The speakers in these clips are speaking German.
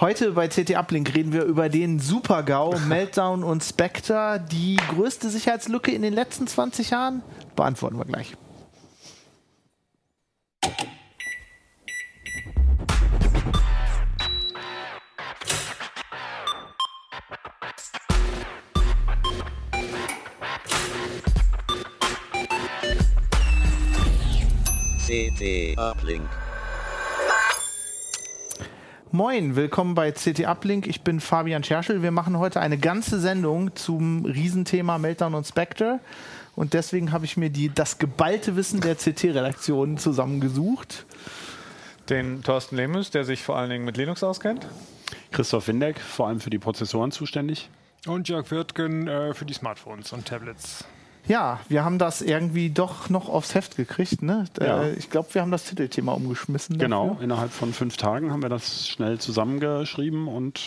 Heute bei CT Uplink reden wir über den Super-GAU, Meltdown und Spectre. Die größte Sicherheitslücke in den letzten 20 Jahren? Beantworten wir gleich. CT Uplink. Moin, willkommen bei CT Uplink. Ich bin Fabian Scherschel. Wir machen heute eine ganze Sendung zum Riesenthema Meltdown und Spectre. Und deswegen habe ich mir die, das geballte Wissen der CT-Redaktion zusammengesucht. Den Thorsten Lemus, der sich vor allen Dingen mit Linux auskennt. Christoph Windeck, vor allem für die Prozessoren zuständig. Und Jörg Wirtgen äh, für die Smartphones und Tablets. Ja, wir haben das irgendwie doch noch aufs Heft gekriegt. Ne? Ja. Äh, Ich glaube, wir haben das Titelthema umgeschmissen. Genau, dafür. innerhalb von fünf Tagen haben wir das schnell zusammengeschrieben und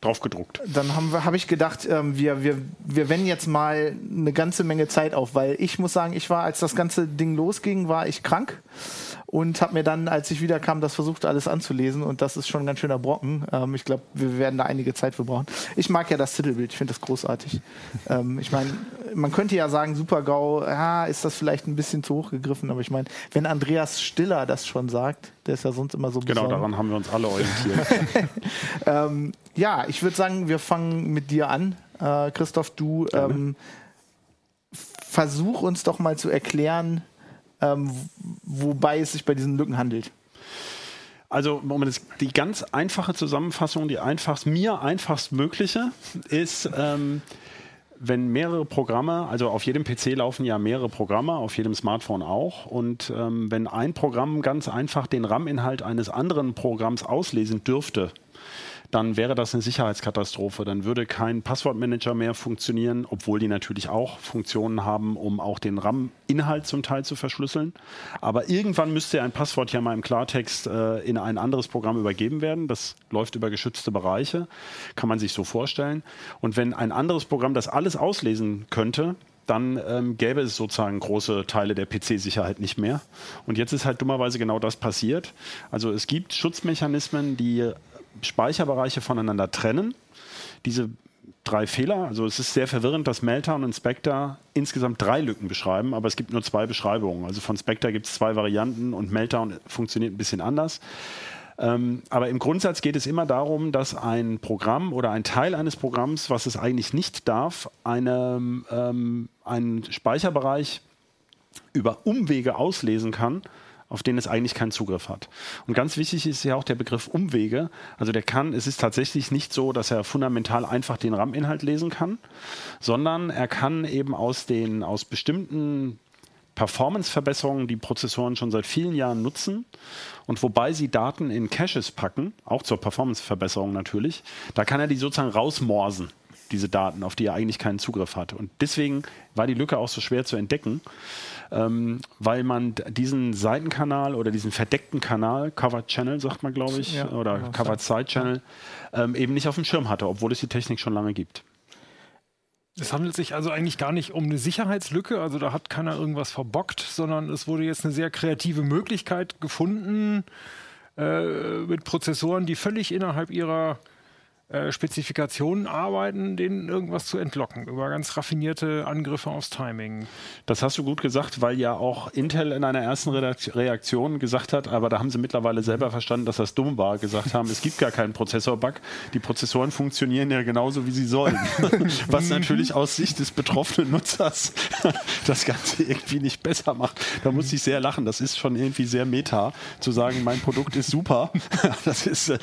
drauf gedruckt. Dann habe hab ich gedacht, ähm, wir, wir, wir wenden jetzt mal eine ganze Menge Zeit auf, weil ich muss sagen, ich war, als das ganze Ding losging, war ich krank und habe mir dann, als ich wiederkam, das versucht alles anzulesen und das ist schon ein ganz schöner Brocken. Ähm, ich glaube, wir werden da einige Zeit für brauchen. Ich mag ja das Titelbild, ich finde das großartig. ähm, ich meine, man könnte ja sagen, Super-GAU, ja, ist das vielleicht ein bisschen zu hoch gegriffen, aber ich meine, wenn Andreas Stiller das schon sagt, der ist ja sonst immer so Genau, besonnen. daran haben wir uns alle orientiert. Ähm, ja, ich würde sagen, wir fangen mit dir an. Äh, Christoph, du ähm, versuch uns doch mal zu erklären, ähm, wobei es sich bei diesen Lücken handelt. Also die ganz einfache Zusammenfassung, die einfachst, mir einfachst mögliche, ist, ähm, wenn mehrere Programme, also auf jedem PC laufen ja mehrere Programme, auf jedem Smartphone auch. Und ähm, wenn ein Programm ganz einfach den RAM-Inhalt eines anderen Programms auslesen dürfte, dann wäre das eine Sicherheitskatastrophe. Dann würde kein Passwortmanager mehr funktionieren, obwohl die natürlich auch Funktionen haben, um auch den RAM-Inhalt zum Teil zu verschlüsseln. Aber irgendwann müsste ein Passwort ja mal im Klartext äh, in ein anderes Programm übergeben werden. Das läuft über geschützte Bereiche, kann man sich so vorstellen. Und wenn ein anderes Programm das alles auslesen könnte, dann ähm, gäbe es sozusagen große Teile der PC-Sicherheit nicht mehr. Und jetzt ist halt dummerweise genau das passiert. Also es gibt Schutzmechanismen, die Speicherbereiche voneinander trennen. Diese drei Fehler, also es ist sehr verwirrend, dass Meltdown und Spectre insgesamt drei Lücken beschreiben, aber es gibt nur zwei Beschreibungen. Also von Spectre gibt es zwei Varianten und Meltdown funktioniert ein bisschen anders. Ähm, aber im Grundsatz geht es immer darum, dass ein Programm oder ein Teil eines Programms, was es eigentlich nicht darf, eine, ähm, einen Speicherbereich über Umwege auslesen kann, auf den es eigentlich keinen Zugriff hat. Und ganz wichtig ist ja auch der Begriff Umwege. Also der kann, es ist tatsächlich nicht so, dass er fundamental einfach den RAM-Inhalt lesen kann, sondern er kann eben aus den, aus bestimmten Performance-Verbesserungen, die Prozessoren schon seit vielen Jahren nutzen. Und wobei sie Daten in Caches packen, auch zur Performance-Verbesserung natürlich, da kann er die sozusagen rausmorsen, diese Daten, auf die er eigentlich keinen Zugriff hat. Und deswegen war die Lücke auch so schwer zu entdecken, ähm, weil man diesen Seitenkanal oder diesen verdeckten Kanal, Covered Channel sagt man, glaube ich, Ja, oder genau, Covered Side Channel, ähm, eben nicht auf dem Schirm hatte, obwohl es die Technik schon lange gibt. Es handelt sich also eigentlich gar nicht um eine Sicherheitslücke, also da hat keiner irgendwas verbockt, sondern es wurde jetzt eine sehr kreative Möglichkeit gefunden, äh, mit Prozessoren, die völlig innerhalb ihrer äh, Spezifikationen arbeiten, denen irgendwas zu entlocken, über ganz raffinierte Angriffe aufs Timing. Das hast du gut gesagt, weil ja auch Intel in einer ersten Reaktion gesagt hat, aber da haben sie mittlerweile selber verstanden, dass das dumm war, gesagt haben, es gibt gar keinen Prozessor-Bug. Die Prozessoren funktionieren ja genauso, wie sie sollen. Was natürlich aus Sicht des betroffenen Nutzers das Ganze irgendwie nicht besser macht. Da muss ich sehr lachen. Das ist schon irgendwie sehr meta, zu sagen, mein Produkt ist super. Das ist äh,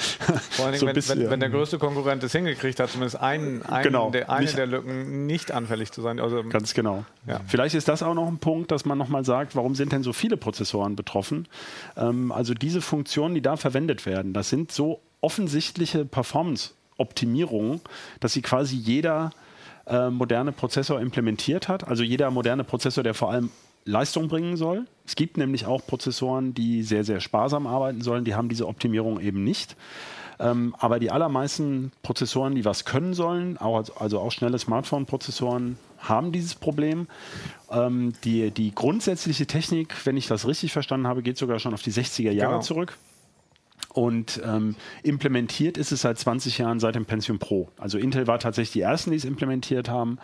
Vor Dingen, so ein wenn, bisschen. wenn, wenn der größte Konkurrent es hingekriegt hat, zumindest einen, einen Genau. der, eine Nicht- der Lücken nicht anfällig zu sein. Also, Ganz genau. Ja. Vielleicht ist das auch noch ein Punkt, dass man nochmal sagt, warum sind denn so viele Prozessoren betroffen? Ähm, also diese Funktionen, die da verwendet werden, das sind so offensichtliche Performance-Optimierungen, dass sie quasi jeder äh, moderne Prozessor implementiert hat. Also jeder moderne Prozessor, der vor allem Leistung bringen soll. Es gibt nämlich auch Prozessoren, die sehr, sehr sparsam arbeiten sollen, die haben diese Optimierung eben nicht. Ähm, aber die allermeisten Prozessoren, die was können sollen, auch, also auch schnelle Smartphone-Prozessoren, haben dieses Problem. Ähm, die, die grundsätzliche Technik, wenn ich das richtig verstanden habe, geht sogar schon auf die 60er Jahre Genau. zurück. Und ähm, implementiert ist es seit 20 Jahren seit dem Pentium Pro. Also Intel war tatsächlich die ersten, die es implementiert haben.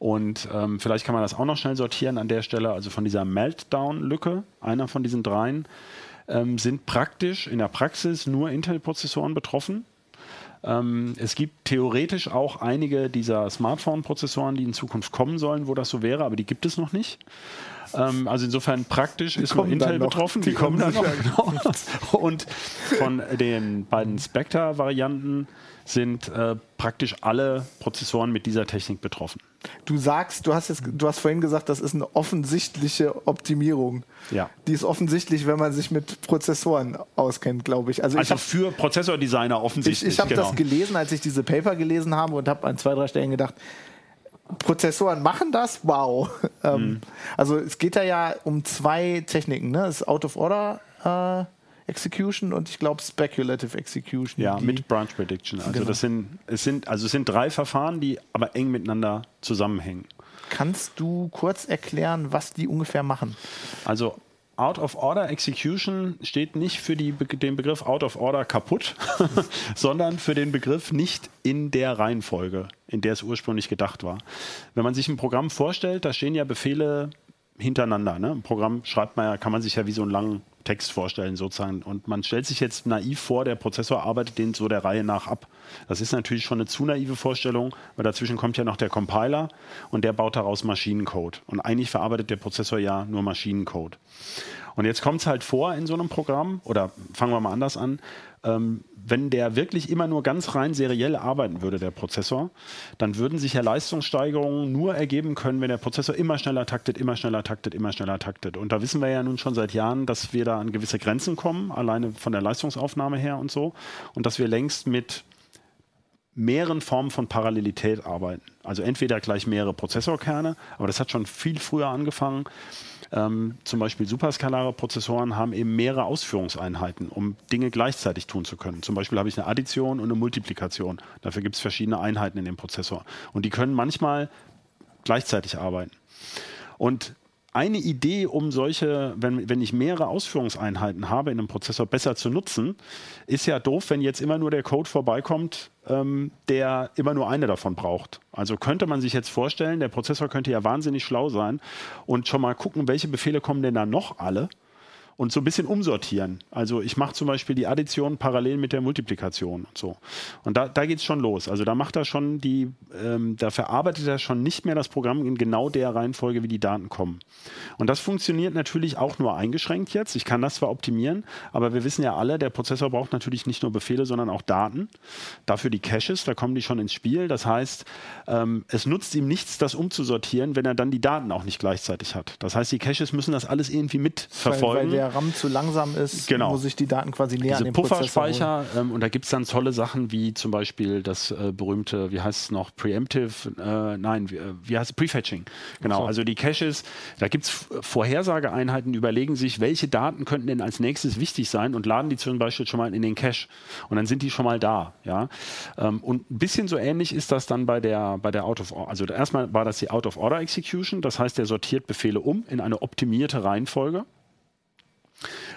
Und ähm, vielleicht kann man das auch noch schnell sortieren an der Stelle. Also von dieser Meltdown-Lücke, einer von diesen dreien, ähm, sind praktisch in der Praxis nur Intel-Prozessoren betroffen. Ähm, es gibt theoretisch auch einige dieser Smartphone-Prozessoren, die in Zukunft kommen sollen, wo das so wäre, aber die gibt es noch nicht. Ähm, also insofern praktisch ist nur Intel betroffen. Die Die, kommen dann noch. Genau. Und von den beiden Spectre-Varianten sind äh, praktisch alle Prozessoren mit dieser Technik betroffen. Du sagst, du hast jetzt, du hast vorhin gesagt, das ist eine offensichtliche Optimierung. Ja. Die ist offensichtlich, wenn man sich mit Prozessoren auskennt, glaube ich. Also, ich Also habe für Prozessordesigner ich, offensichtlich. ich hab genau. das gelesen, als ich diese Paper gelesen habe und habe an zwei, drei Stellen gedacht, Prozessoren machen das? Wow. ähm, Mhm. Also es geht da ja um zwei Techniken. Ne? Das ist Out of Order äh, Execution und ich glaube Speculative Execution. Ja, mit Branch Prediction. Also Genau. das sind, es sind, also es sind drei Verfahren, die aber eng miteinander zusammenhängen. Kannst du kurz erklären, was die ungefähr machen? Also Out of Order Execution steht nicht für die, den Begriff Out of Order kaputt, sondern für den Begriff nicht in der Reihenfolge, in der es ursprünglich gedacht war. Wenn man sich ein Programm vorstellt, da stehen ja Befehle hintereinander. Ne? Ein Programm schreibt man ja, kann man sich ja wie so einen langen Text vorstellen sozusagen. Und man stellt sich jetzt naiv vor, der Prozessor arbeitet den so der Reihe nach ab. Das ist natürlich schon eine zu naive Vorstellung, weil dazwischen kommt ja noch der Compiler und der baut daraus Maschinencode. Und eigentlich verarbeitet der Prozessor ja nur Maschinencode. Und jetzt kommt es halt vor in so einem Programm, oder fangen wir mal anders an, ähm, wenn der wirklich immer nur ganz rein seriell arbeiten würde, der Prozessor, dann würden sich ja Leistungssteigerungen nur ergeben können, wenn der Prozessor immer schneller taktet, immer schneller taktet, immer schneller taktet. Und da wissen wir ja nun schon seit Jahren, dass wir da an gewisse Grenzen kommen, alleine von der Leistungsaufnahme her und so. Und dass wir längst mit mehreren Formen von Parallelität arbeiten. Also entweder gleich mehrere Prozessorkerne, aber das hat schon viel früher angefangen. Ähm, zum Beispiel superskalare Prozessoren haben eben mehrere Ausführungseinheiten, um Dinge gleichzeitig tun zu können. Zum Beispiel habe ich eine Addition und eine Multiplikation. Dafür gibt es verschiedene Einheiten in dem Prozessor. Und die können manchmal gleichzeitig arbeiten. Und eine Idee, um solche, wenn, wenn ich mehrere Ausführungseinheiten habe in einem Prozessor besser zu nutzen, ist ja doof, wenn jetzt immer nur der Code vorbeikommt, ähm, der immer nur eine davon braucht. Also könnte man sich jetzt vorstellen, der Prozessor könnte ja wahnsinnig schlau sein und schon mal gucken, welche Befehle kommen denn da noch alle und so ein bisschen umsortieren. Also ich mache zum Beispiel die Addition parallel mit der Multiplikation und so. Und da, da geht es schon los. Also da macht er schon die, ähm, da verarbeitet er schon nicht mehr das Programm in genau der Reihenfolge, wie die Daten kommen. Und das funktioniert natürlich auch nur eingeschränkt jetzt. Ich kann das zwar optimieren, aber wir wissen ja alle, der Prozessor braucht natürlich nicht nur Befehle, sondern auch Daten. Dafür die Caches, da kommen die schon ins Spiel. Das heißt, ähm, es nutzt ihm nichts, das umzusortieren, wenn er dann die Daten auch nicht gleichzeitig hat. Das heißt, die Caches müssen das alles irgendwie Weil, mitverfolgen. weil der RAM zu langsam ist, Genau. muss ich die Daten quasi näher an diese den Prozessor holen. Pufferspeicher ähm, und da gibt es dann tolle Sachen wie zum Beispiel das äh, berühmte, wie heißt es noch, Preemptive, äh, nein, wie, äh, wie heißt es, Prefetching. Genau, also die Caches, da gibt es Vorhersageeinheiten, die überlegen sich, welche Daten könnten denn als nächstes wichtig sein und laden die zum Beispiel schon mal in den Cache und dann sind die schon mal da. Ja? Ähm, und ein bisschen so ähnlich ist das dann bei der, bei der Out of Order. Also erstmal war das die Out of Order Execution, das heißt, der sortiert Befehle um in eine optimierte Reihenfolge.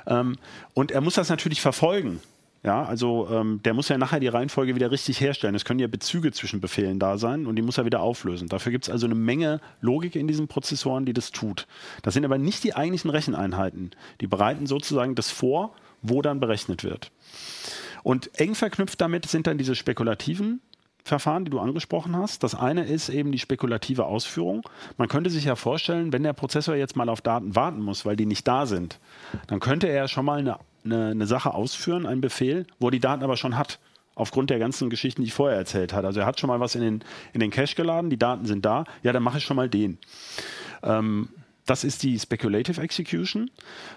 Ähm, und er muss das natürlich verfolgen. Ja, also ähm, der muss ja nachher die Reihenfolge wieder richtig herstellen. Es können ja Bezüge zwischen Befehlen da sein und die muss er wieder auflösen. Dafür gibt es also eine Menge Logik in diesen Prozessoren, die das tut. Das sind aber nicht die eigentlichen Recheneinheiten. Die bereiten sozusagen das vor, wo dann berechnet wird. Und eng verknüpft damit sind dann diese spekulativen Verfahren, die du angesprochen hast. Das eine ist eben die spekulative Ausführung. Man könnte sich ja vorstellen, wenn der Prozessor jetzt mal auf Daten warten muss, weil die nicht da sind, dann könnte er schon mal eine, eine, eine Sache ausführen, einen Befehl, wo er die Daten aber schon hat. Aufgrund der ganzen Geschichten, die ich vorher erzählt hat. Also er hat schon mal was in den, in den Cache geladen, die Daten sind da, ja, dann mache ich schon mal den. Ähm, das ist die Speculative Execution.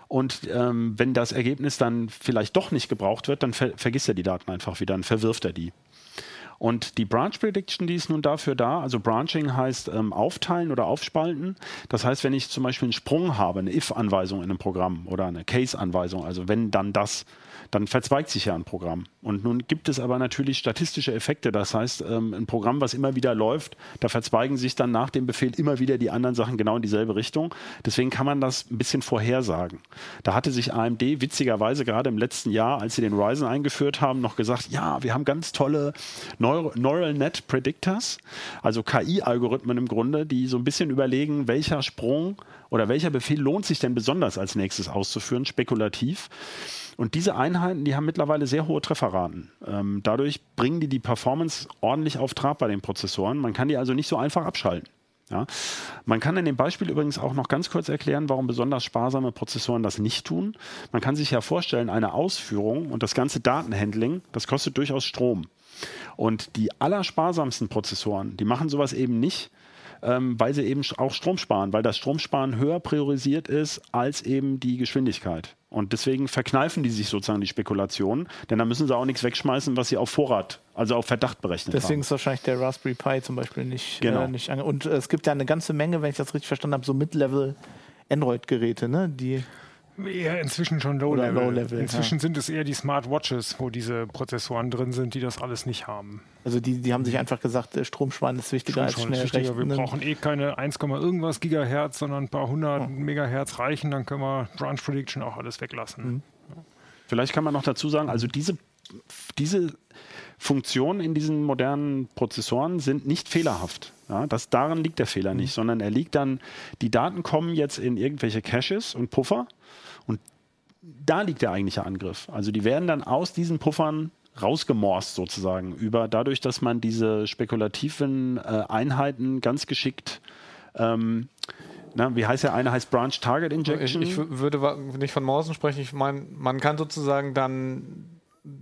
Und ähm, wenn das Ergebnis dann vielleicht doch nicht gebraucht wird, dann ver vergisst er die Daten einfach wieder, dann verwirft er die. Und die Branch Prediction, die ist nun dafür da, also Branching heißt ähm, aufteilen oder aufspalten. Das heißt, wenn ich zum Beispiel einen Sprung habe, eine if-Anweisung in einem Programm oder eine Case-Anweisung, also wenn dann das, dann verzweigt sich ja ein Programm. Und nun gibt es aber natürlich statistische Effekte. Das heißt, ähm, ein Programm, was immer wieder läuft, da verzweigen sich dann nach dem Befehl immer wieder die anderen Sachen genau in dieselbe Richtung. Deswegen kann man das ein bisschen vorhersagen. Da hatte sich AMD witzigerweise gerade im letzten Jahr, als sie den Ryzen eingeführt haben, noch gesagt, ja, wir haben ganz tolle Neur Neural Net Predictors, also KI-Algorithmen im Grunde, die so ein bisschen überlegen, welcher Sprung oder welcher Befehl lohnt sich denn besonders als nächstes auszuführen, spekulativ. Und diese Einheiten, die haben mittlerweile sehr hohe Trefferraten. Ähm, dadurch bringen die die Performance ordentlich auf Trab bei den Prozessoren. Man kann die also nicht so einfach abschalten. Ja. Man kann in dem Beispiel übrigens auch noch ganz kurz erklären, warum besonders sparsame Prozessoren das nicht tun. Man kann sich ja vorstellen, eine Ausführung und das ganze Datenhandling, das kostet durchaus Strom. Und die allersparsamsten Prozessoren, die machen sowas eben nicht, ähm, weil sie eben auch Strom sparen, weil das Stromsparen höher priorisiert ist als eben die Geschwindigkeit. Und deswegen verkneifen die sich sozusagen die Spekulationen, denn da müssen sie auch nichts wegschmeißen, was sie auf Vorrat, also auf Verdacht berechnet Deswegen haben. ist wahrscheinlich der Raspberry Pi zum Beispiel nicht, Genau. äh, nicht Und äh, es gibt ja eine ganze Menge, wenn ich das richtig verstanden habe, so Mid-Level Android-Geräte, ne? Die Eher inzwischen schon Low-Level. Low-Level, inzwischen sind es eher die Smartwatches, wo diese Prozessoren drin sind, die das alles nicht haben. Also die, die haben sich einfach gesagt, äh, Stromsparen ist wichtiger als schnell wichtiger. Wir brauchen eh keine 1, irgendwas Gigahertz, sondern ein paar hundert Megahertz reichen. Dann können wir Branch Prediction auch alles weglassen. Vielleicht kann man noch dazu sagen, also diese, diese Funktionen in diesen modernen Prozessoren sind nicht fehlerhaft. Ja, das, daran liegt der Fehler nicht, sondern er liegt dann, die Daten kommen jetzt in irgendwelche Caches und Puffer und da liegt der eigentliche Angriff. Also die werden dann aus diesen Puffern rausgemorst sozusagen über dadurch, dass man diese spekulativen äh, Einheiten ganz geschickt ähm, na, wie heißt der eine heißt Branch Target Ich, Injection. ich w- würde nicht von Morsen sprechen. Ich meine, man kann sozusagen dann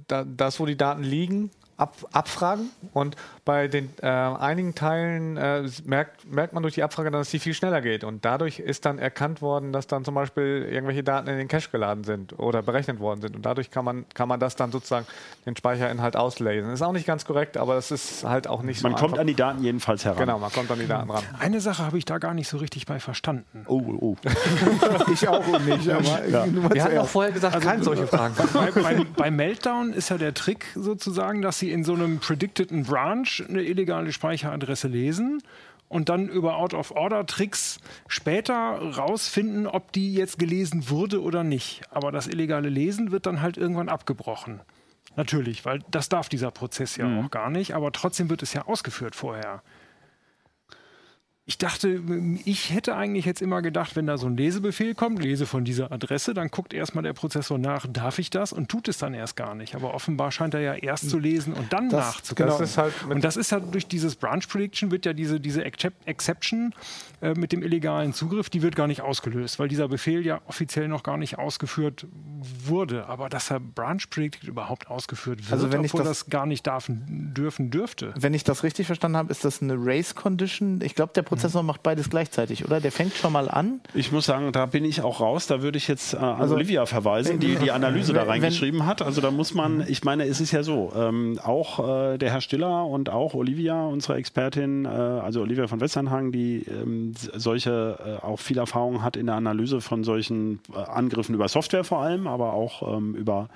da, das, wo die Daten liegen, ab, abfragen. Und bei den äh, einigen Teilen äh, merkt, merkt man durch die Abfrage dann, dass die viel schneller geht. Und dadurch ist dann erkannt worden, dass dann zum Beispiel irgendwelche Daten in den Cache geladen sind oder berechnet worden sind. Und dadurch kann man, kann man das dann sozusagen den Speicherinhalt auslesen. Ist auch nicht ganz korrekt, aber das ist halt auch nicht so man kommt einfach. an die Daten jedenfalls heran. Genau, man kommt an die Daten ran. Eine Sache habe ich da gar nicht so richtig bei verstanden. Oh, oh. ich auch nicht, aber mal Wir hatten auch vorher gesagt, keine solche Fragen. bei, bei, bei Meltdown ist ja der Trick sozusagen, dass sie in so einem predicteden Branch eine illegale Speicheradresse lesen und dann über Out-of-Order-Tricks später rausfinden, ob die jetzt gelesen wurde oder nicht. Aber das illegale Lesen wird dann halt irgendwann abgebrochen. Natürlich, weil das darf dieser Prozess ja auch gar nicht, aber trotzdem wird es ja ausgeführt vorher. Ich dachte, ich hätte eigentlich jetzt immer gedacht, wenn da so ein Lesebefehl kommt, lese von dieser Adresse, dann guckt erstmal der Prozessor nach, darf ich das? Und tut es dann erst gar nicht. Aber offenbar scheint er ja erst zu lesen und dann Das- nachzugucken. genau. Das ist halt Und das ist ja durch dieses Branch Prediction wird ja diese, diese Excep- Exception äh, mit dem illegalen Zugriff, die wird gar nicht ausgelöst, weil dieser Befehl ja offiziell noch gar nicht ausgeführt wurde. Aber dass er Branch Predict überhaupt ausgeführt wird, Also wenn obwohl das- das, gar nicht darf, dürfen dürfte. Wenn ich das richtig verstanden habe, ist das eine Race Condition. Ich glaube, der Prozessor macht beides gleichzeitig, oder? Der fängt schon mal an. Ich muss sagen, da bin ich auch raus. Da würde ich jetzt äh, an Also- Olivia verweisen, die die Analyse da Wenn- reingeschrieben hat. Also da muss man, ich meine, es ist ja so, ähm, auch äh, der Herr Stiller und auch Olivia, unsere Expertin, äh, also Olivia von Westernhagen, die ähm, solche äh, auch viel Erfahrung hat in der Analyse von solchen äh, Angriffen über Software vor allem, aber auch ähm, über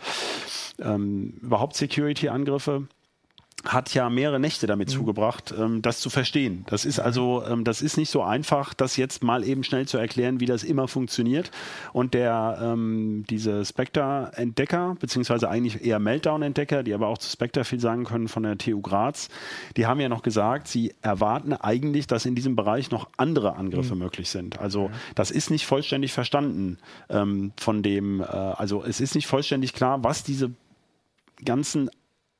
ähm, überhaupt Security-Angriffe hat ja mehrere Nächte damit zugebracht, ähm, das zu verstehen. Das ist also, ähm, das ist nicht so einfach, das jetzt mal eben schnell zu erklären, wie das immer funktioniert. Und der ähm, diese Spectre-Entdecker, beziehungsweise eigentlich eher Meltdown-Entdecker, die aber auch zu Spectre viel sagen können von der TU Graz, die haben ja noch gesagt, sie erwarten eigentlich, dass in diesem Bereich noch andere Angriffe möglich sind. Also das ist nicht vollständig verstanden ähm, von dem, äh, also es ist nicht vollständig klar, was diese ganzen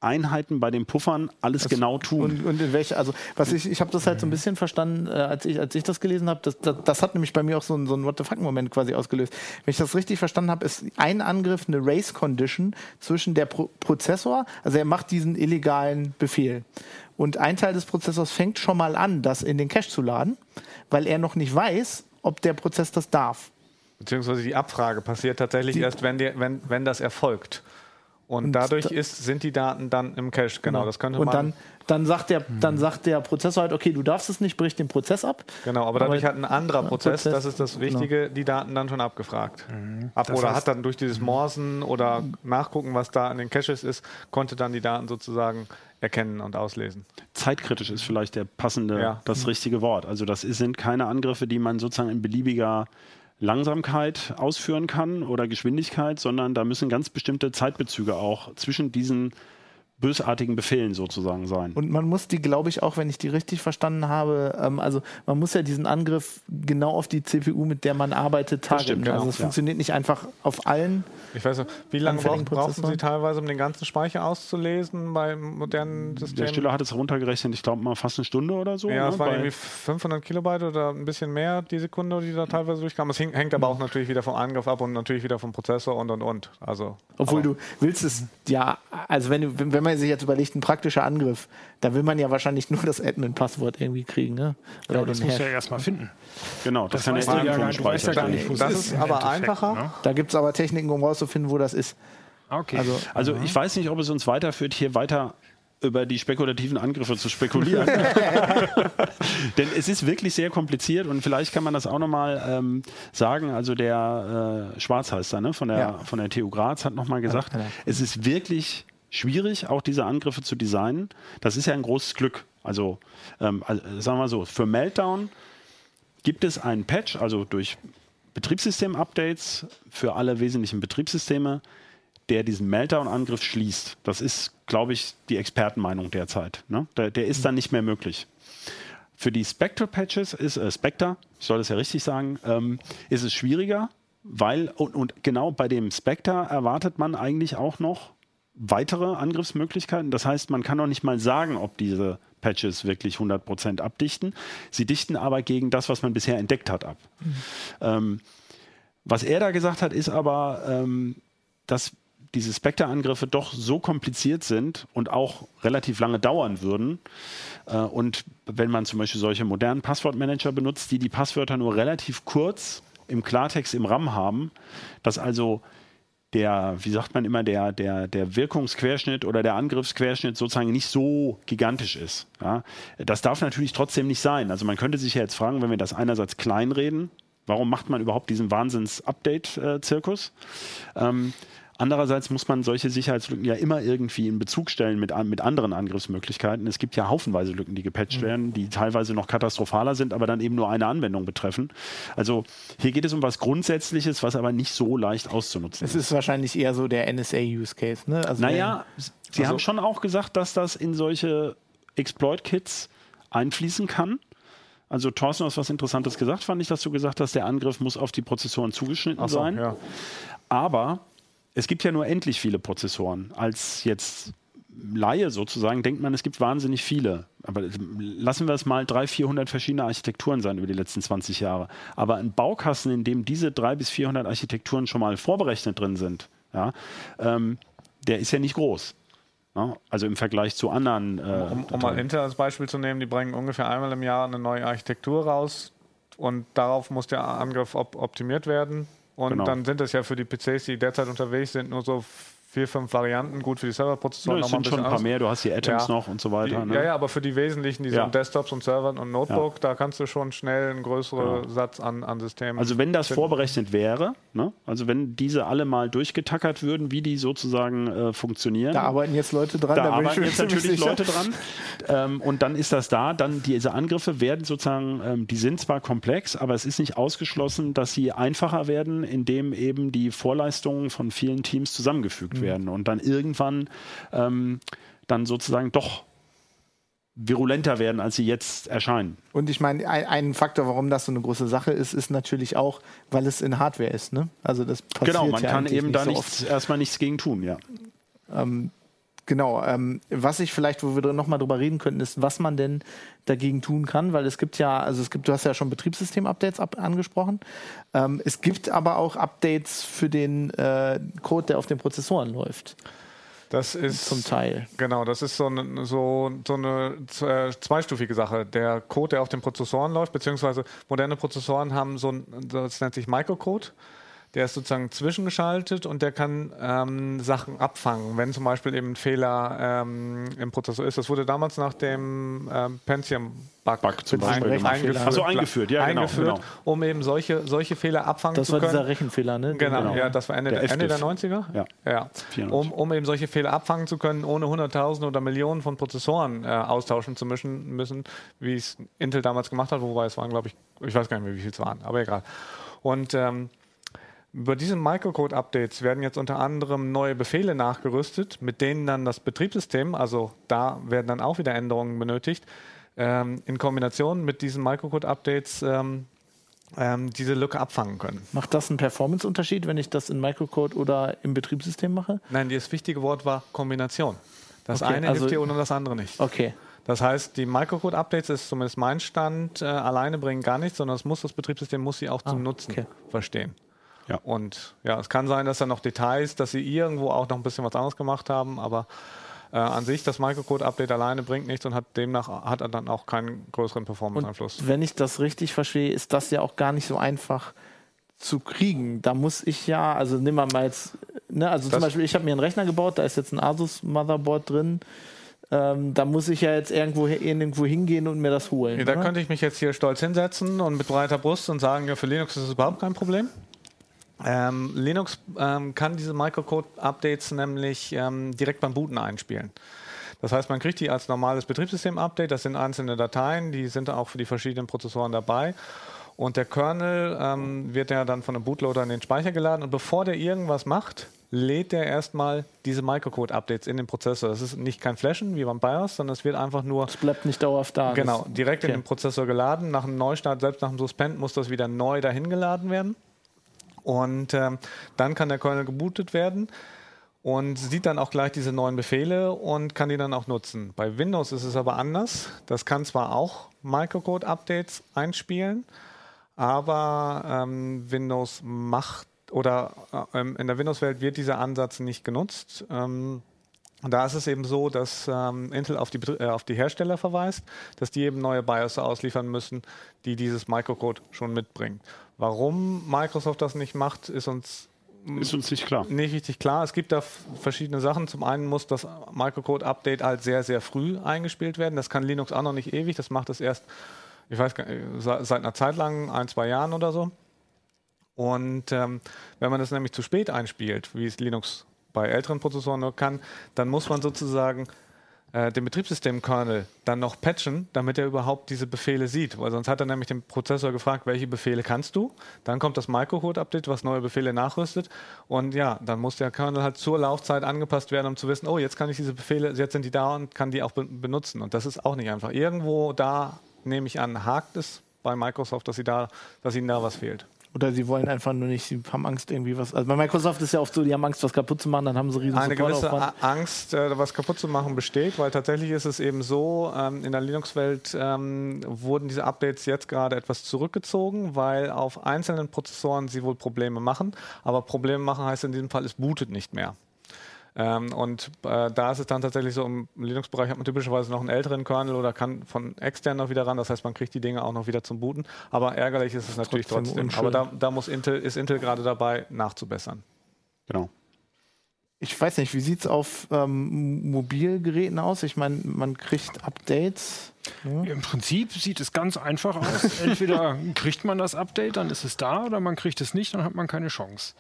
Einheiten bei den Puffern alles genau tun. Und, und in welche, also was ich, ich habe das halt so ein bisschen verstanden, äh, als, ich, als ich das gelesen habe, das, das, das hat nämlich bei mir auch so einen, so einen What the fuck-Moment quasi ausgelöst. Wenn ich das richtig verstanden habe, ist ein Angriff eine Race-Condition zwischen der Pro Prozessor, also er macht diesen illegalen Befehl. Und ein Teil des Prozessors fängt schon mal an, das in den Cache zu laden, weil er noch nicht weiß, ob der Prozess das darf. Beziehungsweise die Abfrage passiert tatsächlich erst, wenn, die, wenn, wenn das erfolgt. Und, Und dadurch da- ist, sind die Daten dann im Cache. Genau, das könnte und man. dann, dann, sagt der, dann sagt der Prozessor halt, okay, du darfst es nicht, brich den Prozess ab. Genau, aber dadurch Aber- hat ein anderer Prozess, Prozess, das ist das Wichtige, die Daten dann schon abgefragt. Ab, Das oder heißt- hat dann durch dieses Morsen oder nachgucken, was da in den Caches ist, konnte dann die Daten sozusagen erkennen und auslesen. Zeitkritisch ist vielleicht der passende, Ja. das richtige Wort. Also das sind keine Angriffe, die man sozusagen in beliebiger Langsamkeit ausführen kann oder Geschwindigkeit, sondern da müssen ganz bestimmte Zeitbezüge auch zwischen diesen bösartigen Befehlen sozusagen sein. Und man muss die, glaube ich, auch, wenn ich die richtig verstanden habe, ähm, also man muss ja diesen Angriff genau auf die CPU, mit der man arbeitet, targeten. stimmt, genau, also es ja. funktioniert nicht einfach auf allen. Ich weiß nicht, wie lange Anfälligen brauch, brauchen Sie teilweise, um den ganzen Speicher auszulesen bei modernen Der Systemen? Stiller hat es runtergerechnet, ich glaube mal fast eine Stunde oder so. Ja, ne, es waren bei- irgendwie 500 Kilobyte oder ein bisschen mehr die Sekunde, die da teilweise durchkamen. Es hängt aber auch natürlich wieder vom Angriff ab und natürlich wieder vom Prozessor und und und. Also, Obwohl aber- du willst es, ja, also wenn, du, wenn wenn man sich jetzt überlegt, ein praktischer Angriff, da will man ja wahrscheinlich nur das Admin-Passwort irgendwie kriegen. Ne? Oder Ja, das Hash. ja erstmal finden. genau, das, Das kann weißt ja du ja irgendwo gar weißt ja gar nicht, wo es Das ist. ist aber einfacher. Ne? Da gibt es aber Techniken, um rauszufinden, wo das ist. Okay. Also, Also ich weiß nicht, ob es uns weiterführt, hier weiter über die spekulativen Angriffe zu spekulieren. Denn es ist wirklich sehr kompliziert und vielleicht kann man das auch nochmal ähm, sagen. Also der äh, Schwarz heißt er, ne? von, der, Ja. von der TU Graz hat nochmal gesagt, ja. es ist wirklich schwierig, auch diese Angriffe zu designen. Das ist ja ein großes Glück. Also, ähm, also sagen wir mal so, für Meltdown gibt es einen Patch, also durch Betriebssystem-Updates für alle wesentlichen Betriebssysteme, der diesen Meltdown-Angriff schließt. Das ist, glaube ich, die Expertenmeinung derzeit. Ne? Der, der ist dann nicht mehr möglich. Für die Spectre-Patches ist, äh, Spectre, ich soll das ja richtig sagen, ähm, ist es schwieriger, weil, und, und genau bei dem Spectre erwartet man eigentlich auch noch weitere Angriffsmöglichkeiten. Das heißt, man kann noch nicht mal sagen, ob diese Patches wirklich 100% abdichten. Sie dichten aber gegen das, was man bisher entdeckt hat, ab. Ähm, was er da gesagt hat, ist aber, ähm, dass diese Spectre-Angriffe doch so kompliziert sind und auch relativ lange dauern würden. Äh, und wenn man zum Beispiel solche modernen Passwortmanager benutzt, die die Passwörter nur relativ kurz im Klartext im RAM haben, dass also der, wie sagt man immer, der, der, der Wirkungsquerschnitt oder der Angriffsquerschnitt sozusagen nicht so gigantisch ist. Ja? Das darf natürlich trotzdem nicht sein. Also man könnte sich ja jetzt fragen, wenn wir das einerseits kleinreden, warum macht man überhaupt diesen Wahnsinns-Update-Zirkus? Ähm, Andererseits muss man solche Sicherheitslücken ja immer irgendwie in Bezug stellen mit, mit anderen Angriffsmöglichkeiten. Es gibt ja haufenweise Lücken, die gepatcht werden, die teilweise noch katastrophaler sind, aber dann eben nur eine Anwendung betreffen. Also hier geht es um was Grundsätzliches, was aber nicht so leicht auszunutzen es ist wahrscheinlich eher so der NSA-Use-Case. Ne? Also naja, Sie Also- haben schon auch gesagt, dass das in solche Exploit-Kits einfließen kann. Also Thorsten, du hast was Interessantes gesagt, fand ich, dass du gesagt hast, der Angriff muss auf die Prozessoren zugeschnitten so, sein. ja. Aber es gibt ja nur endlich viele Prozessoren. Als jetzt Laie sozusagen denkt man, es gibt wahnsinnig viele. Aber lassen wir es mal 300, 400 verschiedene Architekturen sein über die letzten 20 Jahre. Aber ein Baukasten, in dem diese 300 bis 400 Architekturen schon mal vorberechnet drin sind, ja, ähm, der ist ja nicht groß. Ja, also im Vergleich zu anderen. Äh, Um, um mal. Intel als Beispiel zu nehmen, die bringen ungefähr einmal im Jahr eine neue Architektur raus und darauf muss der Angriff op optimiert werden. Und Genau. dann sind es ja für die PCs, die derzeit unterwegs sind, nur so vier, fünf Varianten. Gut für die Serverprozessoren Ja, es sind schon ein paar anders. mehr. Du hast die Atoms Ja. noch und so weiter. Die, ne? Ja, ja, aber für die wesentlichen, die Ja. sind Desktops und Servern und Notebook, da kannst du schon schnell einen größeren Satz an, an Systemen. Also wenn das finden. vorberechnet wäre, ne? also wenn diese alle mal durchgetackert würden, wie die sozusagen äh, funktionieren, Da arbeiten jetzt Leute dran. da ich arbeiten jetzt natürlich sicher. Leute dran. ähm, und dann ist das da. Dann diese Angriffe werden sozusagen, ähm, die sind zwar komplex, aber es ist nicht ausgeschlossen, dass sie einfacher werden, indem eben die Vorleistungen von vielen Teams zusammengefügt Mhm. werden und dann irgendwann ähm, dann sozusagen doch virulenter werden, als sie jetzt erscheinen. Und ich meine, ein, ein Faktor, warum das so eine große Sache ist, ist natürlich auch, weil es in Hardware ist. Ne? Also das passiert Genau, man ja kann eben nicht da so nichts, erstmal nichts gegen tun, ja. Genau, ähm, was ich vielleicht, wo wir nochmal drüber reden könnten, ist, was man denn dagegen tun kann, weil es gibt ja, also es gibt, du hast ja schon Betriebssystem-Updates ab, angesprochen. Ähm, es gibt aber auch Updates für den äh, Code, der auf den Prozessoren läuft, das ist zum Teil. Genau, das ist so eine, so, so eine äh, zweistufige Sache. Der Code, der auf den Prozessoren läuft, beziehungsweise moderne Prozessoren haben so ein, das nennt sich Microcode. Der ist sozusagen zwischengeschaltet und der kann ähm, Sachen abfangen, wenn zum Beispiel eben ein Fehler ähm, im Prozessor ist. Das wurde damals nach dem ähm, Pentium-Bug Bug zum ein- Beispiel gemacht. eingeführt, Ach so, eingeführt, ja, genau, eingeführt genau. um eben solche, solche Fehler abfangen Das zu war können. dieser Rechenfehler, ne? Genau, Genau. ja, das war Ende Der Ende der FDIF. 90er. Ja. ja. 94. Um, um eben solche Fehler abfangen zu können, ohne Hunderttausende oder Millionen von Prozessoren äh, austauschen zu müssen, müssen, wie es Intel damals gemacht hat, wobei es waren, glaube ich, ich weiß gar nicht mehr, wie viel es waren, aber egal. Und ähm, über diese Microcode-Updates werden jetzt unter anderem neue Befehle nachgerüstet, mit denen dann das Betriebssystem, also da werden dann auch wieder Änderungen benötigt, ähm, in Kombination mit diesen Microcode-Updates ähm, ähm, diese Lücke abfangen können. Macht das einen Performance-Unterschied, wenn ich das in Microcode oder im Betriebssystem mache? Nein, das wichtige Wort war Kombination. Das Okay, eine also- hilft dir ohne das andere nicht. Okay. Das heißt, die Microcode-Updates ist zumindest mein Stand, äh, alleine bringen gar nichts, sondern es muss das Betriebssystem muss sie auch zum Ah, Nutzen okay. verstehen. Ja. Und ja, es kann sein, dass da noch Details, dass sie irgendwo auch noch ein bisschen was anderes gemacht haben, aber äh, an sich das Microcode-Update alleine bringt nichts und hat demnach hat er dann auch keinen größeren Performance-Einfluss. Wenn ich das richtig verstehe, ist das ja auch gar nicht so einfach zu kriegen. Da muss ich ja, also nehmen wir mal jetzt, ne, also zum Das- Beispiel, ich habe mir einen Rechner gebaut, da ist jetzt ein Asus Motherboard drin. Ähm, da muss ich ja jetzt irgendwo, irgendwo hingehen und mir das holen. Ja, da oder? könnte ich mich jetzt hier stolz hinsetzen und mit breiter Brust und sagen, ja, für Linux ist es überhaupt kein Problem. Ähm, Linux ähm, kann diese Microcode-Updates nämlich ähm, direkt beim Booten einspielen. Das heißt, man kriegt die als normales Betriebssystem-Update. Das sind einzelne Dateien, die sind auch für die verschiedenen Prozessoren dabei. Und der Kernel ähm, wird ja dann von einem Bootloader in den Speicher geladen. Und bevor der irgendwas macht, lädt der erstmal diese Microcode-Updates in den Prozessor. Das ist nicht kein Flashen wie beim BIOS, sondern es wird einfach nur Es bleibt nicht dauerhaft da. Genau, direkt in okay. den Prozessor geladen. Nach einem Neustart, selbst nach dem Suspend, muss das wieder neu dahin geladen werden. Und ähm, dann kann der Kernel gebootet werden und sieht dann auch gleich diese neuen Befehle und kann die dann auch nutzen. Bei Windows ist es aber anders. Das kann zwar auch Microcode-Updates einspielen, aber ähm, Windows macht oder äh, ähm, in der Windows-Welt wird dieser Ansatz nicht genutzt. Ähm, und da ist es eben so, dass ähm, Intel auf die, äh, auf die Hersteller verweist, dass die eben neue BIOS ausliefern müssen, die dieses Microcode schon mitbringen. Warum Microsoft das nicht macht, ist uns Ist uns nicht klar. nicht richtig klar. Es gibt da verschiedene Sachen. Zum einen muss das Microcode-Update halt sehr, sehr früh eingespielt werden. Das kann Linux auch noch nicht ewig. Das macht es erst, ich weiß gar nicht, se- seit einer Zeit lang, ein, zwei Jahren oder so. Und ähm, wenn man das nämlich zu spät einspielt, wie es Linux bei älteren Prozessoren nur kann, dann muss man sozusagen äh, den Betriebssystem-Kernel dann noch patchen, damit er überhaupt diese Befehle sieht. Weil sonst hat er nämlich den Prozessor gefragt, welche Befehle kannst du? Dann kommt das Microcode-Update, was neue Befehle nachrüstet. Und ja, dann muss der Kernel halt zur Laufzeit angepasst werden, um zu wissen, oh, jetzt kann ich diese Befehle, jetzt sind die da und kann die auch be benutzen. Und das ist auch nicht einfach. Irgendwo da, nehme ich an, hakt es bei Microsoft, dass, sie da, dass ihnen da was fehlt. Oder sie wollen einfach nur nicht, sie haben Angst irgendwie was. Also bei Microsoft ist ja oft so, die haben Angst, was kaputt zu machen, dann haben sie riesen eine gewisse Angst, äh, was kaputt zu machen, besteht, weil tatsächlich ist es eben so, ähm, in der Linux-Welt ähm, wurden diese Updates jetzt gerade etwas zurückgezogen, weil auf einzelnen Prozessoren sie wohl Probleme machen. Aber Probleme machen heißt in diesem Fall, es bootet nicht mehr. Ähm, und äh, da ist es dann tatsächlich so, im Linux-Bereich hat man typischerweise noch einen älteren Kernel oder kann von extern noch wieder ran. Das heißt, man kriegt die Dinge auch noch wieder zum Booten. Aber ärgerlich ist es natürlich Trotzdem trotzdem. unschön. Aber da, da muss Intel, ist Intel gerade dabei, nachzubessern. Genau. Ich weiß nicht, wie sieht es auf ähm, Mobilgeräten aus? Ich meine, man kriegt Updates. Ja. Im Prinzip sieht es ganz einfach aus. Entweder kriegt man das Update, dann ist es da, oder man kriegt es nicht, dann hat man keine Chance.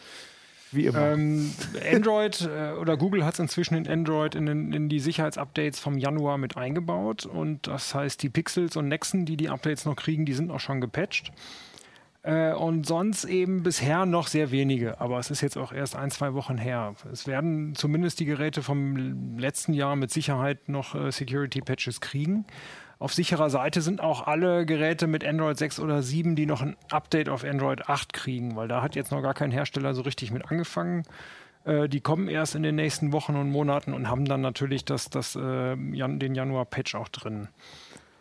Wie immer. Ähm, Android äh, oder Google hat es inzwischen in Android in, in die Sicherheitsupdates vom Januar mit eingebaut. Und das heißt, die Pixels und Nexen, die die Updates noch kriegen, die sind auch schon gepatcht. Äh, und sonst eben bisher noch sehr wenige. Aber es ist jetzt auch erst ein, zwei Wochen her. Es werden zumindest die Geräte vom letzten Jahr mit Sicherheit noch äh, Security-Patches kriegen. Auf sicherer Seite sind auch alle Geräte mit Android 6 oder 7, die noch ein Update auf Android 8 kriegen, weil da hat jetzt noch gar kein Hersteller so richtig mit angefangen. Äh, die kommen erst in den nächsten Wochen und Monaten und haben dann natürlich das, das, äh, den Januar-Patch auch drin.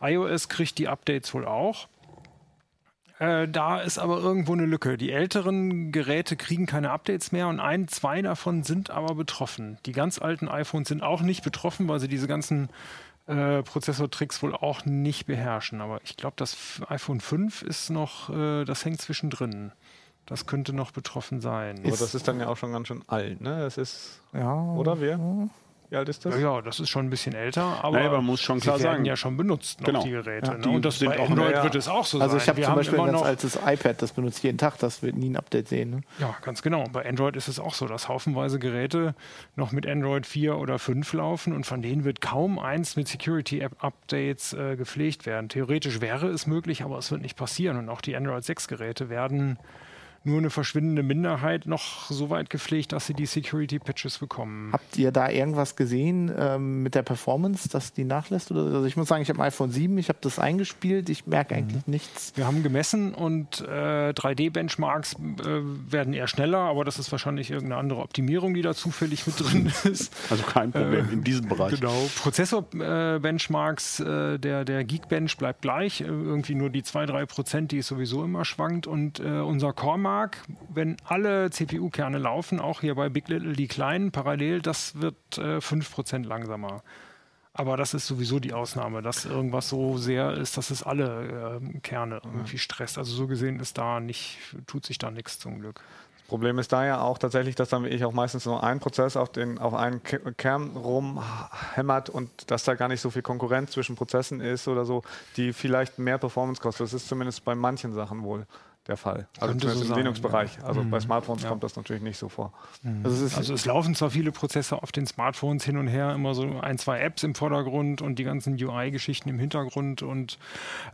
iOS kriegt die Updates wohl auch. Äh, da ist aber irgendwo eine Lücke. Die älteren Geräte kriegen keine Updates mehr und ein, zwei davon sind aber betroffen. Die ganz alten iPhones sind auch nicht betroffen, weil sie diese ganzen äh, Prozessortricks wohl auch nicht beherrschen. Aber ich glaube, das iPhone 5 ist noch, äh, das hängt zwischendrin. Das könnte noch betroffen sein. Aber das ist dann ja auch schon ganz schön alt, ne? Das ist, Ja. oder wer? Wie alt ist das? Ja, ja, das ist schon ein bisschen älter, aber, Naja, man muss schon klar sie werden sagen- ja schon benutzt, noch Genau. die Geräte. Ja, ne? die Und das sind bei auch- Android ja. wird es auch so Also sein. ich habe zum haben Beispiel ein immer ganz noch, altes iPad, das benutze ich jeden Tag, das wird nie ein Update sehen. Ne? Ja, ganz genau. Bei Android ist es auch so, dass haufenweise Geräte noch mit Android 4 oder 5 laufen und von denen wird kaum eins mit Security-Updates äh, gepflegt werden. Theoretisch wäre es möglich, aber es wird nicht passieren. Und auch die Android 6-Geräte werden nur eine verschwindende Minderheit noch so weit gepflegt, dass sie die Security-Patches bekommen. Habt ihr da irgendwas gesehen ähm, mit der Performance, dass die nachlässt? Oder? Also ich muss sagen, ich habe ein iPhone 7, ich habe das eingespielt, ich merke eigentlich nichts. Wir haben gemessen und äh, 3D-Benchmarks äh, werden eher schneller, aber das ist wahrscheinlich irgendeine andere Optimierung, die da zufällig mit drin ist. Also kein Problem in diesem Bereich. Genau. Prozessor-Benchmarks, äh, der, der Geekbench bleibt gleich, äh, irgendwie nur die 2-3 Prozent, die es sowieso immer schwankt. Und äh, unser Core-Mark, wenn alle CPU-Kerne laufen, auch hier bei Big Little die kleinen parallel, das wird äh, 5 Prozent langsamer. Aber das ist sowieso die Ausnahme, dass irgendwas so sehr ist, dass es alle ähm, Kerne irgendwie stresst. Also so gesehen ist da nicht, tut sich da nichts zum Glück. Problem ist da ja auch tatsächlich, dass dann ich auch meistens nur ein Prozess auf, den, auf einen Ke- Kern rumhämmert und dass da gar nicht so viel Konkurrenz zwischen Prozessen ist oder so, die vielleicht mehr Performance kostet. Das ist zumindest bei manchen Sachen wohl der Fall. Also Könnte so zumindest im Linux-Bereich. Also bei Smartphones kommt das natürlich nicht so vor. Also es ist Also es laufen zwar viele Prozesse auf den Smartphones hin und her, immer so ein, zwei Apps im Vordergrund und die ganzen UI-Geschichten im Hintergrund und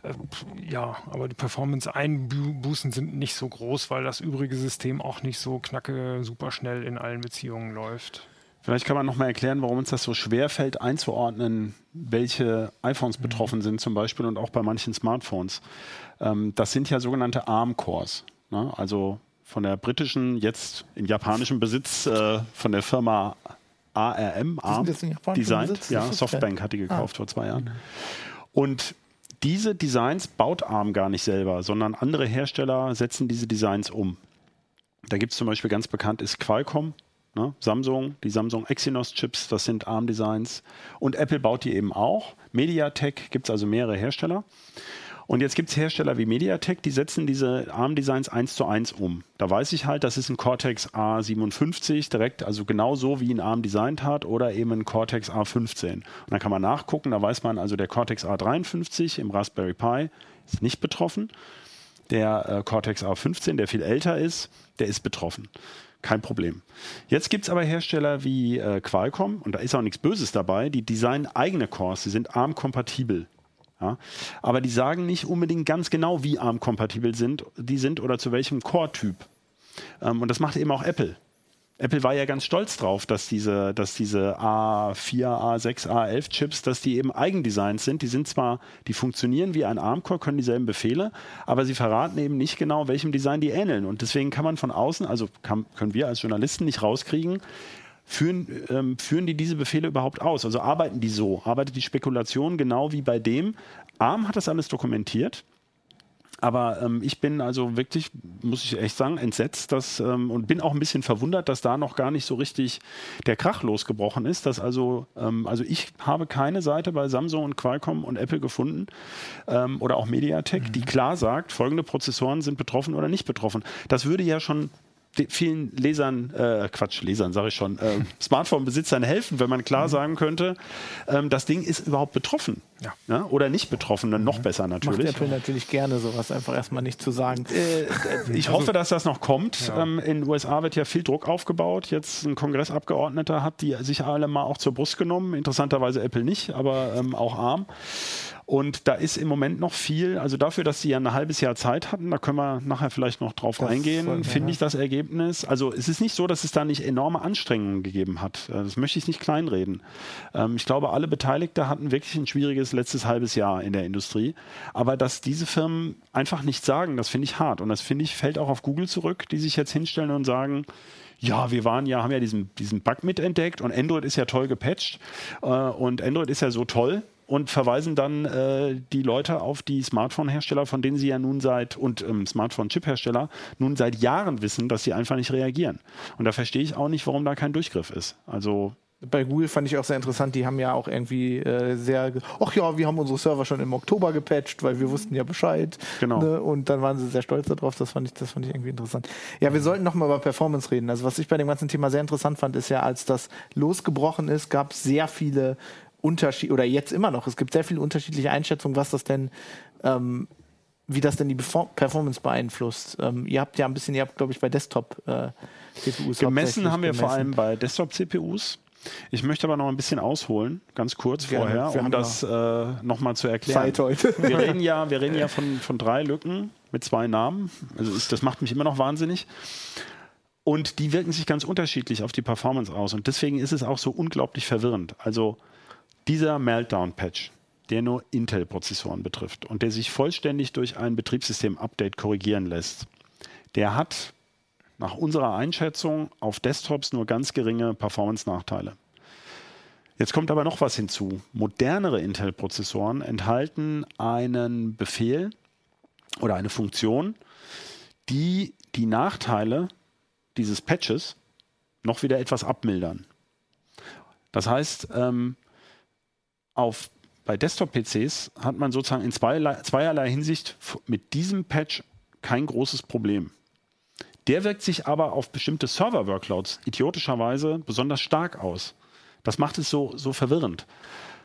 äh, ja, aber die Performance-Einbußen sind nicht so groß, weil das übrige System auch nicht so knacke super schnell in allen Beziehungen läuft. Vielleicht kann man noch mal erklären, warum uns das so schwer fällt, einzuordnen, welche Mhm. iPhones betroffen sind zum Beispiel und auch bei manchen Smartphones. Ähm, das sind ja sogenannte ARM-Cores. Ne? Also von der britischen, jetzt in japanischem Besitz äh, von der Firma ARM, ARM designt. Ja, Softbank hat die gekauft vor zwei Jahren. Und diese Designs baut ARM gar nicht selber, sondern andere Hersteller setzen diese Designs um. Da gibt es zum Beispiel ganz bekannt ist Qualcomm, ne? Samsung, die Samsung Exynos-Chips, das sind ARM-Designs. Und Apple baut die eben auch. MediaTek gibt es also mehrere Hersteller. Und jetzt gibt es Hersteller wie MediaTek, die setzen diese ARM-Designs eins zu eins um. Da weiß ich halt, das ist ein Cortex A57 direkt, also genau so wie ein ARM designt hat oder eben ein Cortex A15. Und dann kann man nachgucken, da weiß man also, der Cortex A53 im Raspberry Pi ist nicht betroffen. Der äh, Cortex A15, der viel älter ist, der ist betroffen. Kein Problem. Jetzt gibt es aber Hersteller wie äh, Qualcomm, und da ist auch nichts Böses dabei, die designen eigene Cores, die sind ARM-kompatibel. Ja? Aber die sagen nicht unbedingt ganz genau, wie ARM-kompatibel sind, die sind oder zu welchem Core-Typ. Ähm, und das macht eben auch Apple. Apple war ja ganz stolz drauf, dass diese, dass diese A4, A6, A11 Chips, dass die eben Eigendesigns sind. Die sind zwar, die funktionieren wie ein ARM-Core, können dieselben Befehle, aber sie verraten eben nicht genau, welchem Design die ähneln. Und deswegen kann man von außen, also kann, können wir als Journalisten nicht rauskriegen, führen, ähm, führen die diese Befehle überhaupt aus? Also arbeiten die so? Arbeitet die Spekulation genau wie bei dem? ARM hat das alles dokumentiert. Aber ähm, ich bin also wirklich, muss ich echt sagen, entsetzt dass, ähm, und bin auch ein bisschen verwundert, dass da noch gar nicht so richtig der Krach losgebrochen ist. Dass also, ähm, also ich habe keine Seite bei Samsung und Qualcomm und Apple gefunden ähm, oder auch Mediatek, die klar sagt, folgende Prozessoren sind betroffen oder nicht betroffen. Das würde ja schon vielen Lesern, äh, Quatsch, Lesern sage ich schon, äh, Smartphone-Besitzern helfen, wenn man klar sagen könnte, ähm, das Ding ist überhaupt betroffen. Ja. Ne? Oder nicht betroffen, dann noch besser macht natürlich. Apple natürlich gerne, sowas einfach erstmal nicht zu sagen. Ich hoffe, dass das noch kommt. Ähm, in den USA wird ja viel Druck aufgebaut. Jetzt ein Kongressabgeordneter hat die sich alle mal auch zur Brust genommen. Interessanterweise Apple nicht, aber ähm, auch ARM. Und da ist im Moment noch viel, also dafür, dass sie ja ein halbes Jahr Zeit hatten, da können wir nachher vielleicht noch drauf Das eingehen, finde ja. ich das Ergebnis. Also es ist nicht so, dass es da nicht enorme Anstrengungen gegeben hat. Äh, Das möchte ich nicht kleinreden. Ähm, ich glaube, alle Beteiligten hatten wirklich ein schwieriges letztes halbes Jahr in der Industrie. Aber dass diese Firmen einfach nichts sagen, das finde ich hart. Und das finde ich, fällt auch auf Google zurück, die sich jetzt hinstellen und sagen, ja, wir waren ja, haben ja diesen, diesen Bug mitentdeckt und Android ist ja toll gepatcht äh, und Android ist ja so toll und verweisen dann äh, die Leute auf die Smartphone-Hersteller, von denen sie ja nun seit und ähm, Smartphone-Chip-Hersteller nun seit Jahren wissen, dass sie einfach nicht reagieren. Und da verstehe ich auch nicht, warum da kein Durchgriff ist. Also Bei Google fand ich auch sehr interessant, die haben ja auch irgendwie äh, sehr, ach ja, wir haben unsere Server schon im Oktober gepatcht, weil wir wussten ja Bescheid. Genau. Ne? Und dann waren sie sehr stolz darauf, das fand ich, das fand ich irgendwie interessant. Ja, wir sollten noch mal über Performance reden. Also was ich bei dem ganzen Thema sehr interessant fand, ist ja, als das losgebrochen ist, gab es sehr viele Unterschiede, oder jetzt immer noch, es gibt sehr viele unterschiedliche Einschätzungen, was das denn ähm, wie das denn die Performance beeinflusst. Ähm, ihr habt ja ein bisschen, ihr habt, glaube ich, bei Desktop äh, CPUs Gemessen haben wir vor gemessen. allem bei Desktop-CPUs. Ich möchte aber noch ein bisschen ausholen, ganz kurz Gerne. vorher, Wir um das äh, nochmal zu erklären. Zeit heute. Wir reden ja, wir reden ja von, von drei Lücken mit zwei Namen. Also ist, das macht mich immer noch wahnsinnig. Und die wirken sich ganz unterschiedlich auf die Performance aus. Und deswegen ist es auch so unglaublich verwirrend. Also dieser Meltdown-Patch, der nur Intel-Prozessoren betrifft und der sich vollständig durch ein Betriebssystem-Update korrigieren lässt, der hat nach unserer Einschätzung auf Desktops nur ganz geringe Performance-Nachteile. Jetzt kommt aber noch was hinzu. Modernere Intel-Prozessoren enthalten einen Befehl oder eine Funktion, die die Nachteile dieses Patches noch wieder etwas abmildern. Das heißt, ähm, auf, bei Desktop-PCs hat man sozusagen in zweierlei, zweierlei Hinsicht mit diesem Patch kein großes Problem. Der wirkt sich aber auf bestimmte Server-Workloads idiotischerweise besonders stark aus. Das macht es so, so verwirrend.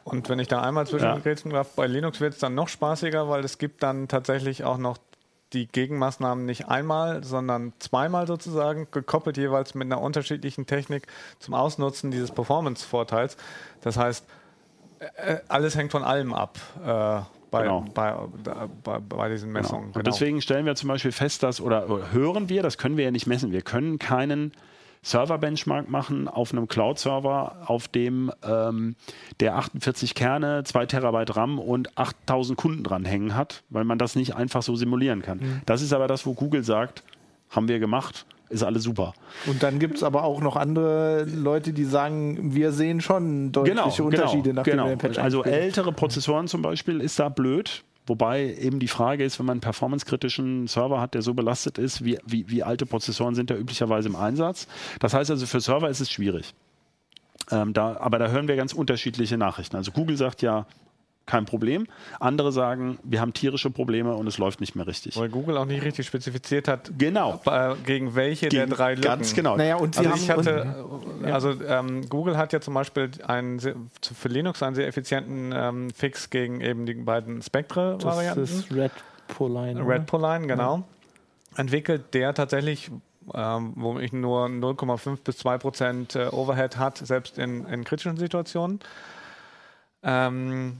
Und wenn ich da einmal zwischengrätschen darf, bei Linux wird es dann noch spaßiger, weil es gibt dann tatsächlich auch noch die Gegenmaßnahmen nicht einmal, sondern zweimal sozusagen, gekoppelt jeweils mit einer unterschiedlichen Technik zum Ausnutzen dieses Performance-Vorteils. Das heißt, äh, alles hängt von allem ab äh, bei, Genau. bei, bei, bei diesen Messungen. Und deswegen stellen wir zum Beispiel fest, dass, oder, oder hören wir, das können wir ja nicht messen, wir können keinen Server-Benchmark machen auf einem Cloud-Server, auf dem ähm, der 48 Kerne, 2 Terabyte RAM und 8000 Kunden dranhängen hat, weil man das nicht einfach so simulieren kann. Das ist aber das, wo Google sagt, haben wir gemacht, ist alles super. Und dann gibt es aber auch noch andere Leute, die sagen, wir sehen schon deutliche Unterschiede, nachdem genau. wir den Patch Also ältere Prozessoren zum Beispiel ist da blöd. Wobei eben die Frage ist, wenn man einen performancekritischen Server hat, der so belastet ist, wie, wie, wie alte Prozessoren sind da üblicherweise im Einsatz. Das heißt also, für Server ist es schwierig. Ähm, da, aber da hören wir ganz unterschiedliche Nachrichten. Also Google sagt ja, kein Problem. Andere sagen, wir haben tierische Probleme und es läuft nicht mehr richtig. Weil Google auch nicht richtig spezifiziert hat, Genau. äh, gegen welche der Gegen- drei Lücken. Ganz genau. Naja, und sie Also haben ich hatte, und, also ähm, Google hat ja zum Beispiel einen, sehr- für Linux einen sehr effizienten ähm, Fix gegen eben die beiden das Spectre-Varianten. ist Red Poline. oder? Red Poline, genau. Entwickelt, der tatsächlich, ähm, wo ich nur 0,5 bis 2 Prozent äh, Overhead hat, selbst in, in kritischen Situationen. Ähm,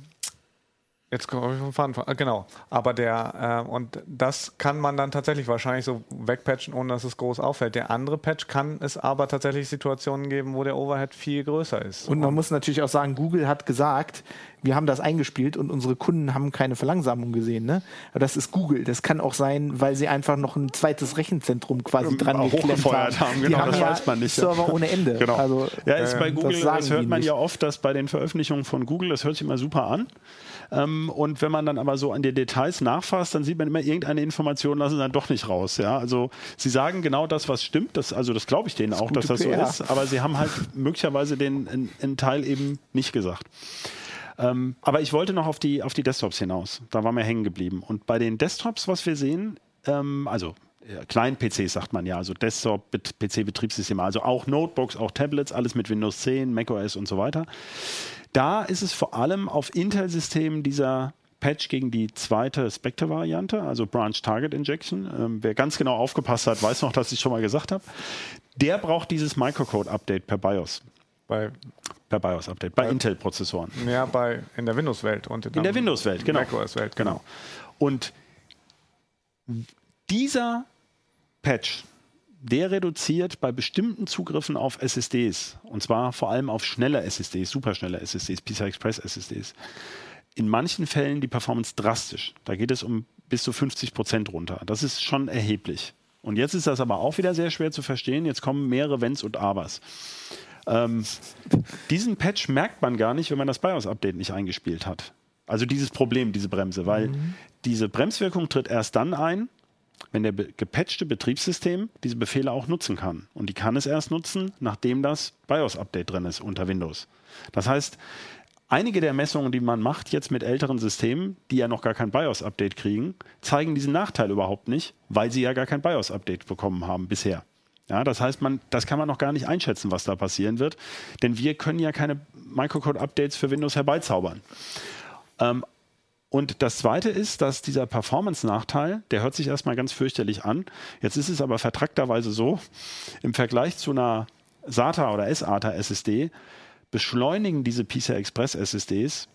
Jetzt komme ich vom Faden. von- äh, Genau. Aber der, äh, und das kann man dann tatsächlich wahrscheinlich so wegpatchen, ohne dass es groß auffällt. Der andere Patch kann es aber tatsächlich Situationen geben, wo der Overhead viel größer ist. Und man muss natürlich auch sagen, Google hat gesagt, wir haben das eingespielt und unsere Kunden haben keine Verlangsamung gesehen. Ne? Aber das ist Google. Das kann auch sein, weil sie einfach noch ein zweites Rechenzentrum quasi dran auch geklemmt hochgefeuert haben, Die genau, haben das ja weiß man nicht. Server ohne Ende. Genau. Also, ja, ist bei äh, Google, das das, hört man nicht. ja oft, dass bei den Veröffentlichungen von Google, das hört sich immer super an. Ähm, und wenn man dann aber so an die Details nachfasst, dann sieht man immer irgendeine Information, lassen sie dann doch nicht raus. Ja? Also sie sagen genau das, was stimmt. Das, also das glaube ich denen auch, dass das so PR. ist. Aber sie haben halt möglicherweise den in, in Teil eben nicht gesagt. Ähm, aber ich wollte noch auf die, auf die Desktops hinaus. Da waren wir hängen geblieben. Und bei den Desktops, was wir sehen, ähm, also ja, Klein-PCs sagt man ja, also Desktop-PC-Betriebssysteme, also auch Notebooks, auch Tablets, alles mit Windows 10, macOS und so weiter. Da ist es vor allem auf Intel-Systemen dieser Patch gegen die zweite Spectre-Variante, also Branch Target Injection. Ähm, wer ganz genau aufgepasst hat, weiß noch, dass ich schon mal gesagt habe. Der braucht dieses Microcode-Update per BIOS. Bei, Per BIOS-Update, bei Intel-Prozessoren. ja, bei, in der Windows-Welt. und In der Windows-Welt, genau. macOS-Welt, Genau. Und dieser Patch, der reduziert bei bestimmten Zugriffen auf SSDs, und zwar vor allem auf schnelle SSDs, superschnelle SSDs, PCI Express SSDs, in manchen Fällen die Performance drastisch. Da geht es um bis zu 50 Prozent runter. Das ist schon erheblich. Und jetzt ist das aber auch wieder sehr schwer zu verstehen. Jetzt kommen mehrere Wenns und Abers. Ähm, diesen Patch merkt man gar nicht, wenn man das BIOS-Update nicht eingespielt hat. Also dieses Problem, diese Bremse, weil diese Bremswirkung tritt erst dann ein, wenn der gepatchte Betriebssystem diese Befehle auch nutzen kann. Und die kann es erst nutzen, nachdem das BIOS-Update drin ist unter Windows. Das heißt, einige der Messungen, die man macht jetzt mit älteren Systemen, die ja noch gar kein BIOS-Update kriegen, zeigen diesen Nachteil überhaupt nicht, weil sie ja gar kein BIOS-Update bekommen haben bisher. Ja, das heißt, man, das kann man noch gar nicht einschätzen, was da passieren wird, denn wir können ja keine Microcode-Updates für Windows herbeizaubern. Ähm, und das Zweite ist, dass dieser Performance-Nachteil, der hört sich erstmal ganz fürchterlich an. Jetzt ist es aber vertrackterweise so, im Vergleich zu einer SATA oder SATA SSD beschleunigen diese PCI Express SSDs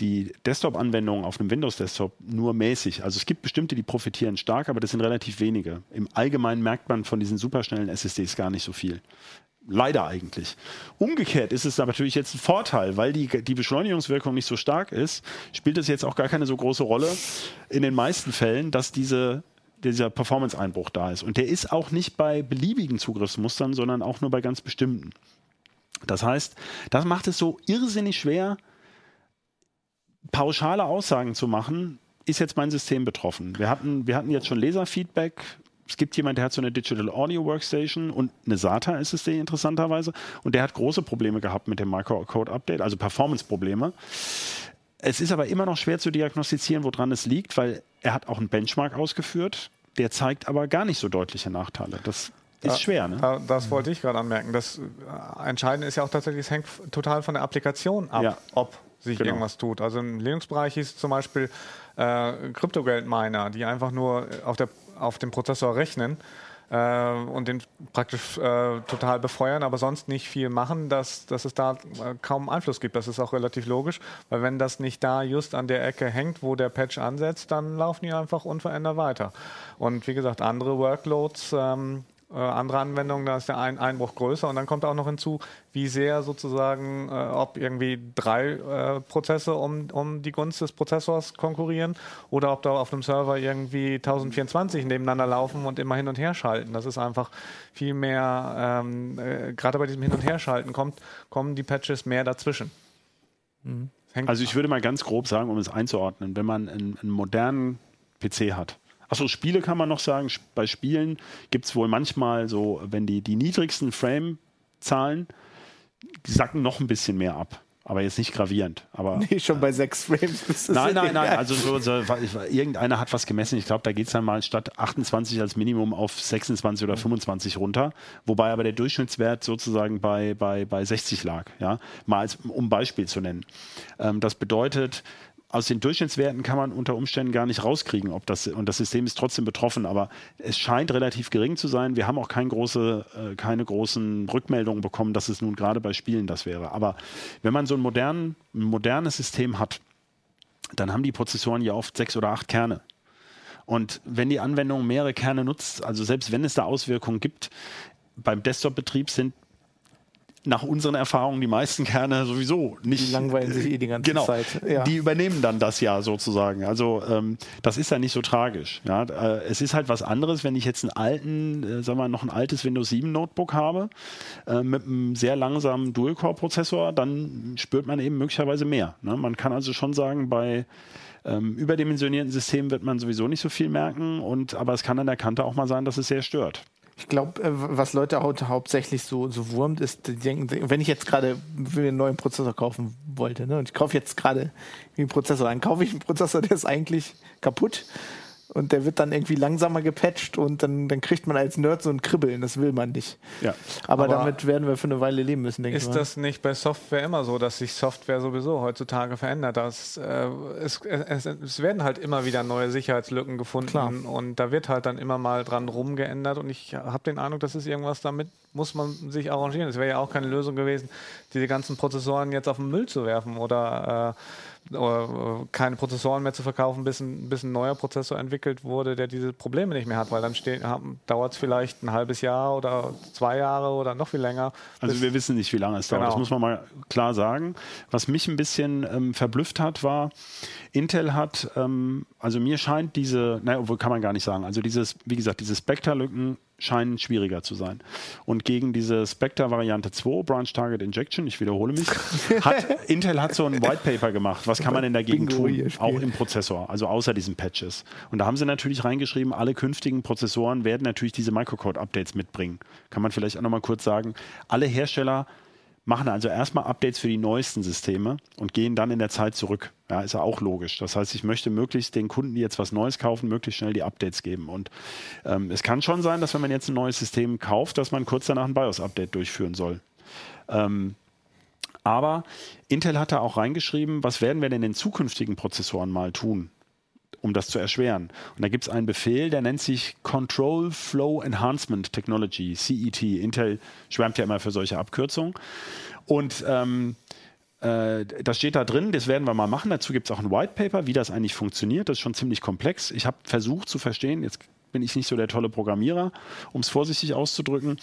die Desktop-Anwendungen auf einem Windows-Desktop nur mäßig. Also es gibt bestimmte, die profitieren stark, aber das sind relativ wenige. Im Allgemeinen merkt man von diesen superschnellen SSDs gar nicht so viel. Leider eigentlich. Umgekehrt ist es aber natürlich jetzt ein Vorteil, weil die, die Beschleunigungswirkung nicht so stark ist, spielt es jetzt auch gar keine so große Rolle in den meisten Fällen, dass diese, dieser Performance-Einbruch da ist. Und der ist auch nicht bei beliebigen Zugriffsmustern, sondern auch nur bei ganz bestimmten. Das heißt, das macht es so irrsinnig schwer, pauschale Aussagen zu machen, ist jetzt mein System betroffen. Wir hatten, wir hatten jetzt schon Leserfeedback. Es gibt jemanden, der hat so eine Digital Audio Workstation und eine SATA SSD interessanterweise und der hat große Probleme gehabt mit dem Microcode Update, also Performance-Probleme. Es ist aber immer noch schwer zu diagnostizieren, woran es liegt, weil er hat auch einen Benchmark ausgeführt, der zeigt aber gar nicht so deutliche Nachteile. Das ist Da- schwer, ne? da- Das wollte ich gerade anmerken. Das äh, Entscheidende ist ja auch tatsächlich, es hängt total von der Applikation ab, Ja. ob sich Genau. irgendwas tut. Also im Linux-Bereich ist zum Beispiel äh, Kryptogeld-Miner, die einfach nur auf, der, auf dem Prozessor rechnen äh, und den praktisch äh, total befeuern, aber sonst nicht viel machen, dass, dass es da äh, kaum Einfluss gibt. Das ist auch relativ logisch, weil wenn das nicht da just an der Ecke hängt, wo der Patch ansetzt, dann laufen die einfach unverändert weiter. Und wie gesagt, andere Workloads, ähm, äh, andere Anwendungen, da ist der Ein Einbruch größer und dann kommt auch noch hinzu, wie sehr sozusagen, äh, ob irgendwie drei äh, Prozesse um, um die Gunst des Prozessors konkurrieren oder ob da auf einem Server irgendwie 1024 nebeneinander laufen und immer hin und her schalten. Das ist einfach viel mehr, ähm, äh, gerade bei diesem Hin- und Herschalten kommt, kommen die Patches mehr dazwischen. Hängt Also ich würde mal ganz grob sagen, um es einzuordnen, wenn man einen, einen modernen PC hat. Achso, Spiele kann man noch sagen. Bei Spielen gibt es wohl manchmal so, wenn die, die niedrigsten Frame-Zahlen, die sacken noch ein bisschen mehr ab. Aber jetzt nicht gravierend. Aber Nee, schon bei sechs Frames bist du Nein, nein, nein. Also so, so, irgendeiner hat was gemessen. Ich glaube, da geht es dann mal statt 28 als Minimum auf 26 oder 25 runter. Wobei aber der Durchschnittswert sozusagen bei, bei, bei 60 lag. Ja? Mal als, um Beispiel zu nennen. Ähm, das bedeutet, aus den Durchschnittswerten kann man unter Umständen gar nicht rauskriegen, ob das und das System ist trotzdem betroffen, aber es scheint relativ gering zu sein. Wir haben auch kein große, äh, keine großen Rückmeldungen bekommen, dass es nun gerade bei Spielen das wäre. Aber wenn man so ein, modernen, ein modernes System hat, dann haben die Prozessoren ja oft sechs oder acht Kerne. Und wenn die Anwendung mehrere Kerne nutzt, also selbst wenn es da Auswirkungen gibt, beim Desktop-Betrieb sind nach unseren Erfahrungen die meisten Kerne sowieso nicht. Die langweilen sich eh die ganze genau, Zeit, ja. Die übernehmen dann das ja sozusagen. Also ähm, das ist ja nicht so tragisch. Ja? Äh, es ist halt was anderes, wenn ich jetzt einen alten, äh, sagen wir mal, noch ein altes Windows 7 Notebook habe äh, mit einem sehr langsamen Dual-Core-Prozessor, dann spürt man eben möglicherweise mehr. Ne? Man kann also schon sagen, bei ähm, überdimensionierten Systemen wird man sowieso nicht so viel merken, und, aber es kann an der Kante auch mal sein, dass es sehr stört. Ich glaube, äh, was Leute hau hauptsächlich so, so wurmt, ist, die denken, wenn ich jetzt gerade einen neuen Prozessor kaufen wollte, ne, und ich kaufe jetzt gerade einen Prozessor, dann kaufe ich einen Prozessor, der ist eigentlich kaputt und der wird dann irgendwie langsamer gepatcht und dann, dann kriegt man als Nerd so ein Kribbeln, das will man nicht. Ja. Aber, Aber damit werden wir für eine Weile leben müssen, denke ich Ist mal. das nicht bei Software immer so, dass sich Software sowieso heutzutage verändert? Das, äh, es, es, es werden halt immer wieder neue Sicherheitslücken gefunden Klar. und da wird halt dann immer mal dran rumgeändert und ich habe den Eindruck, das ist irgendwas damit, muss man sich arrangieren. Es wäre ja auch keine Lösung gewesen, diese ganzen Prozessoren jetzt auf den Müll zu werfen oder, äh, keine Prozessoren mehr zu verkaufen, bis ein, bis ein neuer Prozessor entwickelt wurde, der diese Probleme nicht mehr hat, weil dann dauert es vielleicht ein halbes Jahr oder zwei Jahre oder noch viel länger. Also wir wissen nicht, wie lange es dauert. Genau. Das muss man mal klar sagen. Was mich ein bisschen ähm, verblüfft hat, war, Intel hat, ähm, also mir scheint diese, naja, obwohl kann man gar nicht sagen, also dieses, wie gesagt, diese Spectre-Lücken scheinen schwieriger zu sein. Und gegen diese Spectre-Variante 2, Branch Target Injection, ich wiederhole mich, hat, Intel hat so ein White Paper gemacht. Was kann man denn dagegen Bingo tun? Auch im Prozessor, also außer diesen Patches. Und da haben sie natürlich reingeschrieben, alle künftigen Prozessoren werden natürlich diese Microcode-Updates mitbringen. Kann man vielleicht auch nochmal kurz sagen. Alle Hersteller machen also erstmal Updates für die neuesten Systeme und gehen dann in der Zeit zurück. Ja, ist ja auch logisch. Das heißt, ich möchte möglichst den Kunden, die jetzt was Neues kaufen, möglichst schnell die Updates geben. Und ähm, es kann schon sein, dass wenn man jetzt ein neues System kauft, dass man kurz danach ein BIOS-Update durchführen soll. Ähm, aber Intel hat da auch reingeschrieben, was werden wir denn in zukünftigen Prozessoren mal tun, um das zu erschweren. Und da gibt es einen Befehl, der nennt sich Control Flow Enhancement Technology, CET. Intel schwärmt ja immer für solche Abkürzungen. Und ähm, äh, das steht da drin, das werden wir mal machen. Dazu gibt es auch ein White Paper, wie das eigentlich funktioniert. Das ist schon ziemlich komplex. Ich habe versucht zu verstehen, jetzt bin ich nicht so der tolle Programmierer, um es vorsichtig auszudrücken,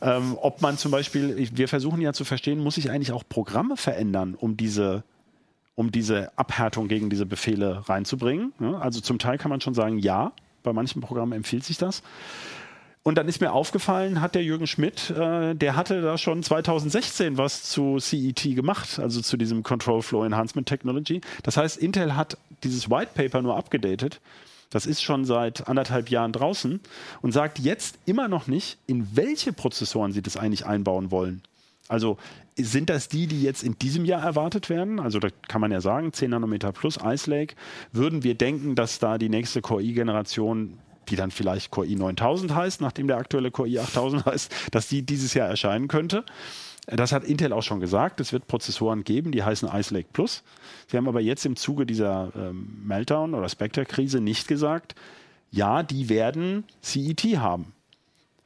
ähm, ob man zum Beispiel, wir versuchen ja zu verstehen, muss ich eigentlich auch Programme verändern, um diese um diese Abhärtung gegen diese Befehle reinzubringen. Also zum Teil kann man schon sagen, ja, bei manchen Programmen empfiehlt sich das. Und dann ist mir aufgefallen, hat der Jürgen Schmidt, äh, der hatte da schon 2016 was zu CET gemacht, also zu diesem Control Flow Enhancement Technology. Das heißt, Intel hat dieses White Paper nur abgedatet. Das ist schon seit anderthalb Jahren draußen und sagt jetzt immer noch nicht, in welche Prozessoren sie das eigentlich einbauen wollen. Also sind das die, die jetzt in diesem Jahr erwartet werden? Also da kann man ja sagen, 10 Nanometer plus Ice Lake. Würden wir denken, dass da die nächste Core i-Generation, die dann vielleicht Core i9000 heißt, nachdem der aktuelle Core i8000 heißt, dass die dieses Jahr erscheinen könnte? Das hat Intel auch schon gesagt. Es wird Prozessoren geben, die heißen Ice Lake Plus. Sie haben aber jetzt im Zuge dieser ähm, Meltdown- oder Spectre-Krise nicht gesagt, ja, die werden CET haben.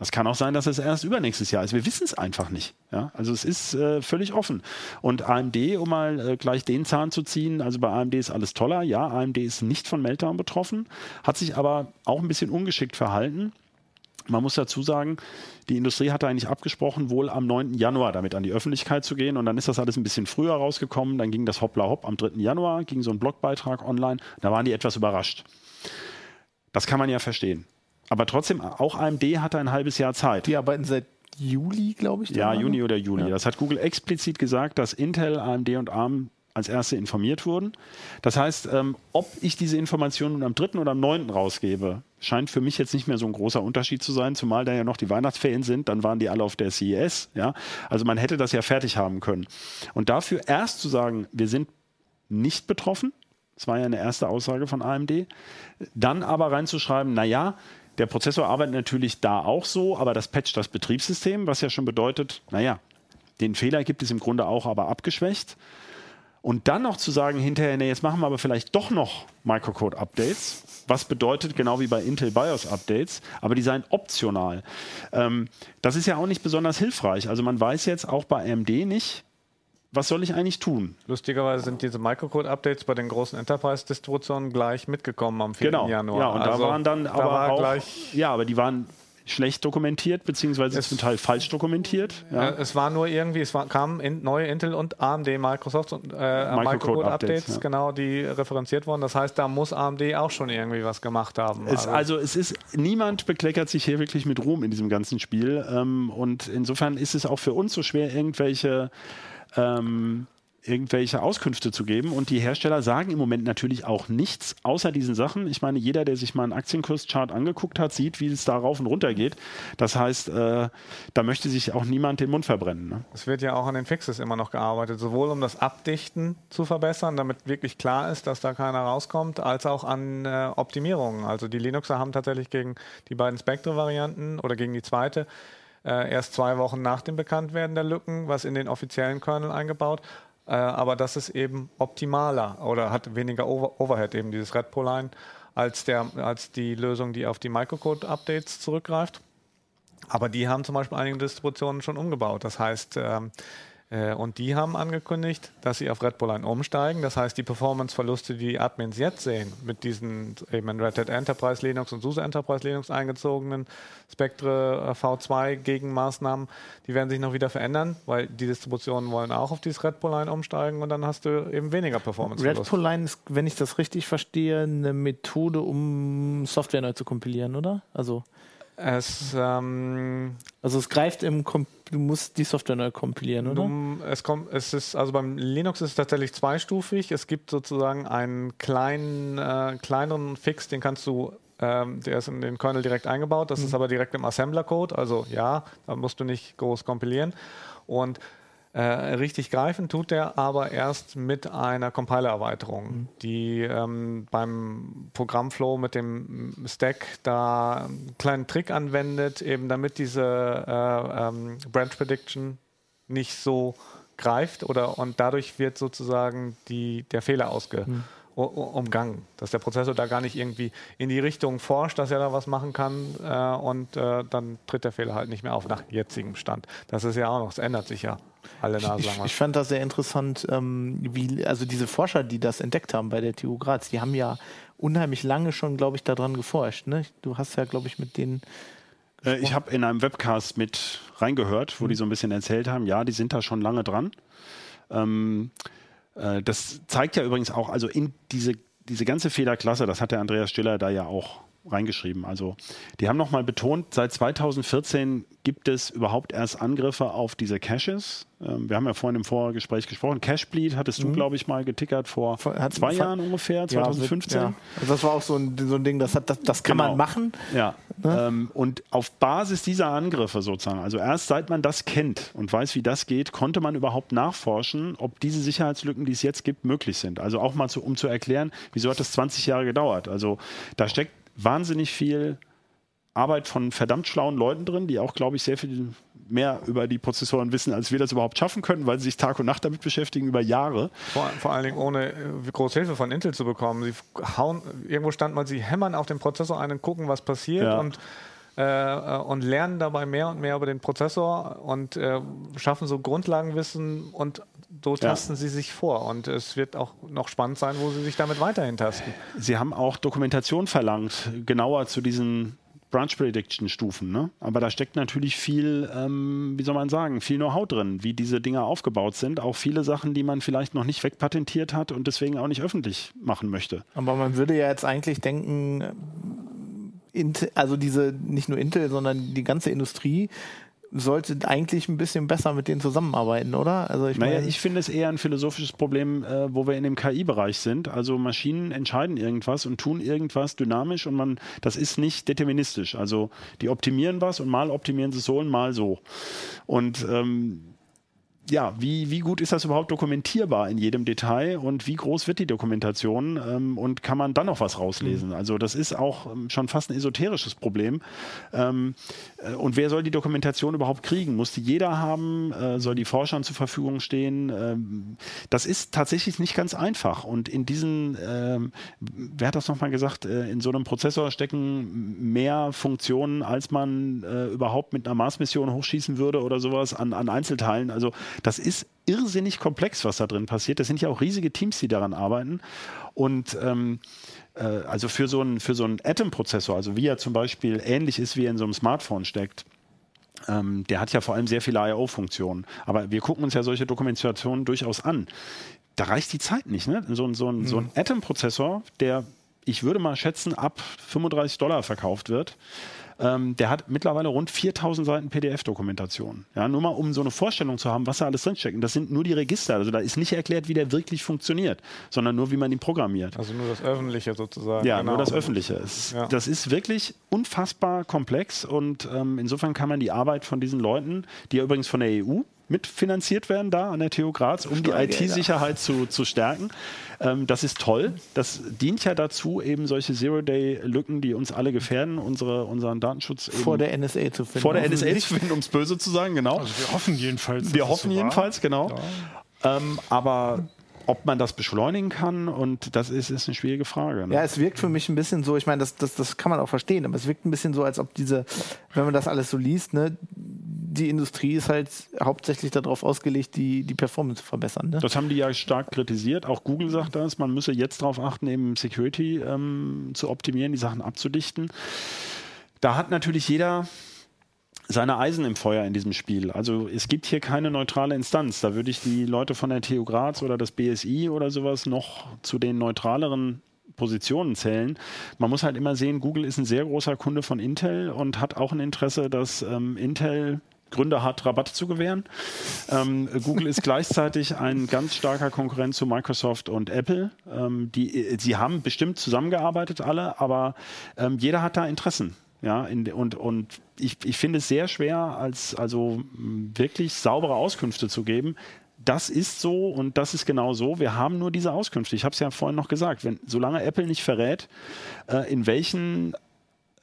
Das kann auch sein, dass es erst übernächstes Jahr ist. Wir wissen es einfach nicht. Ja? Also es ist äh, völlig offen. Und AMD, um mal äh, gleich den Zahn zu ziehen, also bei AMD ist alles toller. Ja, AMD ist nicht von Meltdown betroffen, hat sich aber auch ein bisschen ungeschickt verhalten. Man muss dazu sagen, die Industrie hatte eigentlich abgesprochen, wohl am 9. Januar damit an die Öffentlichkeit zu gehen. Und dann ist das alles ein bisschen früher rausgekommen. Dann ging das hoppla hopp am 3. Januar, ging so ein Blogbeitrag online. Da waren die etwas überrascht. Das kann man ja verstehen. Aber trotzdem, auch AMD hatte ein halbes Jahr Zeit. Die arbeiten seit Juli, glaube ich. Ja. Juni oder Juli. Das hat Google explizit gesagt, dass Intel, AMD und ARM als erste informiert wurden. Das heißt, ähm, ob ich diese Informationen nun am 3. oder am 9. rausgebe, scheint für mich jetzt nicht mehr so ein großer Unterschied zu sein, zumal da ja noch die Weihnachtsferien sind, dann waren die alle auf der CES. Ja? Also man hätte das ja fertig haben können. Und dafür erst zu sagen, wir sind nicht betroffen, das war ja eine erste Aussage von AMD, dann aber reinzuschreiben, naja, der Prozessor arbeitet natürlich da auch so, aber das patcht das Betriebssystem, was ja schon bedeutet, naja, den Fehler gibt es im Grunde auch, aber abgeschwächt. Und dann noch zu sagen hinterher, nee, jetzt machen wir aber vielleicht doch noch Microcode-Updates, was bedeutet, genau wie bei Intel BIOS-Updates, aber die seien optional. Ähm, das ist ja auch nicht besonders hilfreich. Also man weiß jetzt auch bei AMD nicht, was soll ich eigentlich tun? Lustigerweise sind diese Microcode-Updates bei den großen Enterprise-Distributionen gleich mitgekommen am 4. Genau. Januar. Ja, und Also, da waren dann da aber war auch, ja, aber die waren schlecht dokumentiert, beziehungsweise Es- zum Teil falsch dokumentiert. Ja. Es war nur irgendwie, es war, kamen in, neue Intel und AMD Microsoft und äh, Microcode-Updates, Microcode-Updates, ja. genau, die referenziert wurden. Das heißt, da muss AMD auch schon irgendwie was gemacht haben. Es, also es ist, niemand bekleckert sich hier wirklich mit Ruhm in diesem ganzen Spiel. Ähm, und insofern ist es auch für uns so schwer, irgendwelche, ähm, irgendwelche Auskünfte zu geben. Und die Hersteller sagen im Moment natürlich auch nichts außer diesen Sachen. Ich meine, jeder, der sich mal einen Aktienkurschart angeguckt hat, sieht, wie es da rauf und runter geht. Das heißt, äh, da möchte sich auch niemand den Mund verbrennen. Ne? Es wird ja auch an den Fixes immer noch gearbeitet, sowohl um das Abdichten zu verbessern, damit wirklich klar ist, dass da keiner rauskommt, als auch an äh, Optimierungen. Also die Linuxer haben tatsächlich gegen die beiden Spectre-Varianten oder gegen die zweite äh, erst zwei Wochen nach dem Bekanntwerden der Lücken was in den offiziellen Kernel eingebaut. Äh, aber das ist eben optimaler oder hat weniger Over Overhead, eben dieses Red Line, als, der, als die Lösung, die auf die Microcode-Updates zurückgreift. Aber die haben zum Beispiel einige Distributionen schon umgebaut. Das heißt, ähm, äh, und die haben angekündigt, dass sie auf Red Bull Line umsteigen. Das heißt, die Performance-Verluste, die die Admins jetzt sehen, mit diesen eben in Red Hat Enterprise Linux und SUSE Enterprise Linux eingezogenen Spectre äh, V2 Gegenmaßnahmen, die werden sich noch wieder verändern, weil die Distributionen wollen auch auf dieses Red Bull Line umsteigen und dann hast du eben weniger Red Performance-Verluste. Pull Line ist, wenn ich das richtig verstehe, eine Methode, um Software neu zu kompilieren, oder? Also Es, ähm, Also es greift im, Kom du musst die Software neu kompilieren, oder? Es kommt, es ist, also beim Linux ist es tatsächlich zweistufig. Es gibt sozusagen einen kleinen, äh, kleineren Fix, den kannst du, ähm, der ist in den Kernel direkt eingebaut. Das ist aber direkt im Assembler-Code. Also ja, da musst du nicht groß kompilieren. Und äh, richtig greifen tut der aber erst mit einer Compiler-Erweiterung, die ähm, beim Programmflow mit dem Stack da einen kleinen Trick anwendet, eben damit diese äh, ähm, Branch Prediction nicht so greift oder und dadurch wird sozusagen die, der Fehler ausge u- umgangen, dass der Prozessor da gar nicht irgendwie in die Richtung forscht, dass er da was machen kann äh, und äh, dann tritt der Fehler halt nicht mehr auf nach jetzigem Stand. Das ist ja auch noch, es ändert sich ja alle Nase Ich, lang was. ich fand das sehr interessant, ähm, wie, also diese Forscher, die das entdeckt haben bei der TU Graz, die haben ja unheimlich lange schon, glaube ich, daran geforscht. Ne? Du hast ja, glaube ich, mit denen. Äh, ich habe in einem Webcast mit reingehört, wo die so ein bisschen erzählt haben, ja, die sind da schon lange dran. Ähm, äh, das zeigt ja übrigens auch, also in diese, diese ganze Fehlerklasse, das hat der Andreas Stiller da ja auch reingeschrieben. Also die haben nochmal betont, seit 2014 gibt es überhaupt erst Angriffe auf diese Caches. Ähm, wir haben ja vorhin im Vorgespräch gesprochen. Cachebleed hattest du, glaube ich, mal getickert vor hat- zwei vor- Jahren ungefähr, 2015. Ja, also das war auch so ein, so ein Ding, das, hat, das, das kann Genau. man machen. Ja. Ähm, und auf Basis dieser Angriffe sozusagen, also erst seit man das kennt und weiß, wie das geht, konnte man überhaupt nachforschen, ob diese Sicherheitslücken, die es jetzt gibt, möglich sind. Also auch mal zu, um zu erklären, wieso hat das 20 Jahre gedauert. Also da steckt wahnsinnig viel Arbeit von verdammt schlauen Leuten drin, die auch, glaube ich, sehr viel mehr über die Prozessoren wissen, als wir das überhaupt schaffen können, weil sie sich Tag und Nacht damit beschäftigen über Jahre. Vor, vor allen Dingen ohne äh, große Hilfe von Intel zu bekommen. Sie hauen, irgendwo stand mal, sie hämmern auf den Prozessor ein und gucken, was passiert Ja. und, äh, äh, und lernen dabei mehr und mehr über den Prozessor und äh, schaffen so Grundlagenwissen und so tasten sie sich vor. Und es wird auch noch spannend sein, wo sie sich damit weiterhin tasten. Sie haben auch Dokumentation verlangt, genauer zu diesen Branch Prediction Stufen. Ne? Aber da steckt natürlich viel, ähm, wie soll man sagen, viel Know-how drin, wie diese Dinger aufgebaut sind. Auch viele Sachen, die man vielleicht noch nicht wegpatentiert hat und deswegen auch nicht öffentlich machen möchte. Aber man würde ja jetzt eigentlich denken, Intel, also diese, nicht nur Intel, sondern die ganze Industrie sollte eigentlich ein bisschen besser mit denen zusammenarbeiten, oder? Also ich Naja, meine, ich finde es eher ein philosophisches Problem, äh, wo wir in dem KI-Bereich sind. Also Maschinen entscheiden irgendwas und tun irgendwas dynamisch und man, das ist nicht deterministisch. Also die optimieren was und mal optimieren sie es so und mal so. Und ähm, ja, wie, wie gut ist das überhaupt dokumentierbar in jedem Detail und wie groß wird die Dokumentation ähm, und kann man dann noch was rauslesen? Also das ist auch ähm, schon fast ein esoterisches Problem. Ähm, äh, und wer soll die Dokumentation überhaupt kriegen? Muss die jeder haben? Äh, soll die Forschern zur Verfügung stehen? Ähm, das ist tatsächlich nicht ganz einfach. Und in diesen, ähm, wer hat das nochmal gesagt, äh, in so einem Prozessor stecken mehr Funktionen, als man äh, überhaupt mit einer Mars-Mission hochschießen würde oder sowas an, an Einzelteilen. Also das ist irrsinnig komplex, was da drin passiert. Das sind ja auch riesige Teams, die daran arbeiten. Und ähm, äh, also für so einen für so einen Atom-Prozessor, also wie er zum Beispiel ähnlich ist, wie er in so einem Smartphone steckt, ähm, der hat ja vor allem sehr viele I.O.-Funktionen. Aber wir gucken uns ja solche Dokumentationen durchaus an. Da reicht die Zeit nicht. Ne? So, ein- so ein, so ein Atom-Prozessor, der, ich würde mal schätzen, ab 35 Dollar verkauft wird, ähm, der hat mittlerweile rund 4000 Seiten PDF-Dokumentation. Ja, nur mal, um so eine Vorstellung zu haben, was da alles drinsteckt. Und das sind nur die Register. Also da ist nicht erklärt, wie der wirklich funktioniert, sondern nur, wie man ihn programmiert. Also nur das Öffentliche sozusagen. Ja, genau. nur das Öffentliche. Es, Ja. Das ist wirklich unfassbar komplex und ähm, insofern kann man die Arbeit von diesen Leuten, die ja übrigens von der EU mitfinanziert werden da an der TU Graz, um die. IT-Sicherheit zu, zu stärken. Ähm, das ist toll. Das dient ja dazu, eben solche Zero-Day-Lücken, die uns alle gefährden, unsere, unseren Datenschutz eben vor der NSA zu finden. vor der NSA zu finden, um es böse zu sagen, genau. Also wir hoffen jedenfalls. Wir hoffen so war. jedenfalls, genau. Ähm, aber ob man das beschleunigen kann, und das ist, ist eine schwierige Frage. Ne? Ja, es wirkt für mich ein bisschen so, ich meine, das, das, das kann man auch verstehen, aber es wirkt ein bisschen so, als ob diese, wenn man das alles so liest, ne, die Industrie ist halt hauptsächlich darauf ausgelegt, die, die Performance zu verbessern. Ne? Das haben die ja stark kritisiert. Auch Google sagt das. Man müsse jetzt darauf achten, eben Security ähm, zu optimieren, die Sachen abzudichten. Da hat natürlich jeder seine Eisen im Feuer in diesem Spiel. Also es gibt hier keine neutrale Instanz. Da würde ich die Leute von der TU Graz oder das BSI oder sowas noch zu den neutraleren Positionen zählen. Man muss halt immer sehen, Google ist ein sehr großer Kunde von Intel und hat auch ein Interesse, dass ähm, Intel Gründer hat, Rabatt zu gewähren. Ähm, Google ist gleichzeitig ein ganz starker Konkurrent zu Microsoft und Apple. Ähm, die, sie haben bestimmt zusammengearbeitet alle, aber ähm, jeder hat da Interessen. Ja, in, und, und ich, ich finde es sehr schwer, als also wirklich saubere Auskünfte zu geben. Das ist so und das ist genau so. Wir haben nur diese Auskünfte. Ich habe es ja vorhin noch gesagt. Wenn, solange Apple nicht verrät, äh, in welchen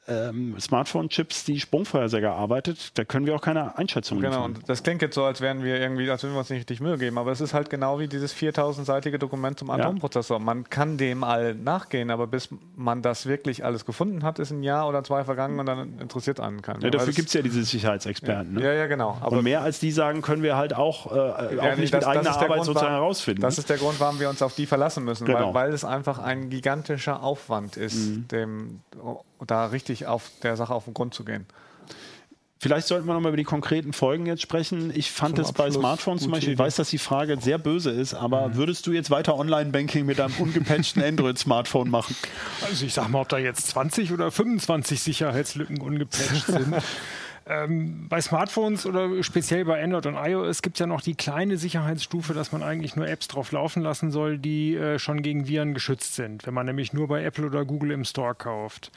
ähm, Smartphone-Chips die Sprungvorhersage arbeitet, da können wir auch keine Einschätzung Genau, und das klingt jetzt so, als wären wir irgendwie, als würden wir uns nicht richtig Mühe geben, aber es ist halt genau wie dieses 4000-seitige Dokument zum Atomprozessor. Man kann dem all nachgehen, aber bis man das wirklich alles gefunden hat, ist ein Jahr oder zwei vergangen und dann interessiert einen keinen. Ja, dafür gibt es ja diese Sicherheitsexperten. Ja, ne? ja, ja, genau. Aber und mehr als die sagen, können wir halt auch, äh, auch ja, nicht das, mit eigener Arbeit Grund, sozusagen warum, herausfinden. Das ist der Grund, warum wir uns auf die verlassen müssen, Genau. weil, weil es einfach ein gigantischer Aufwand ist, dem da richtig auf der Sache auf den Grund zu gehen. Vielleicht sollten wir nochmal über die konkreten Folgen jetzt sprechen. Ich fand Zum es bei Smartphones zum Beispiel, ich weiß, dass die Frage sehr böse ist, aber würdest du jetzt weiter Online-Banking mit einem ungepatchten Android-Smartphone machen? Also ich sag mal, ob da jetzt 20 oder 25 Sicherheitslücken ungepatcht sind. Ähm, bei Smartphones oder speziell bei Android und iOS gibt es ja noch die kleine Sicherheitsstufe, dass man eigentlich nur Apps drauf laufen lassen soll, die äh, schon gegen Viren geschützt sind, wenn man nämlich nur bei Apple oder Google im Store kauft.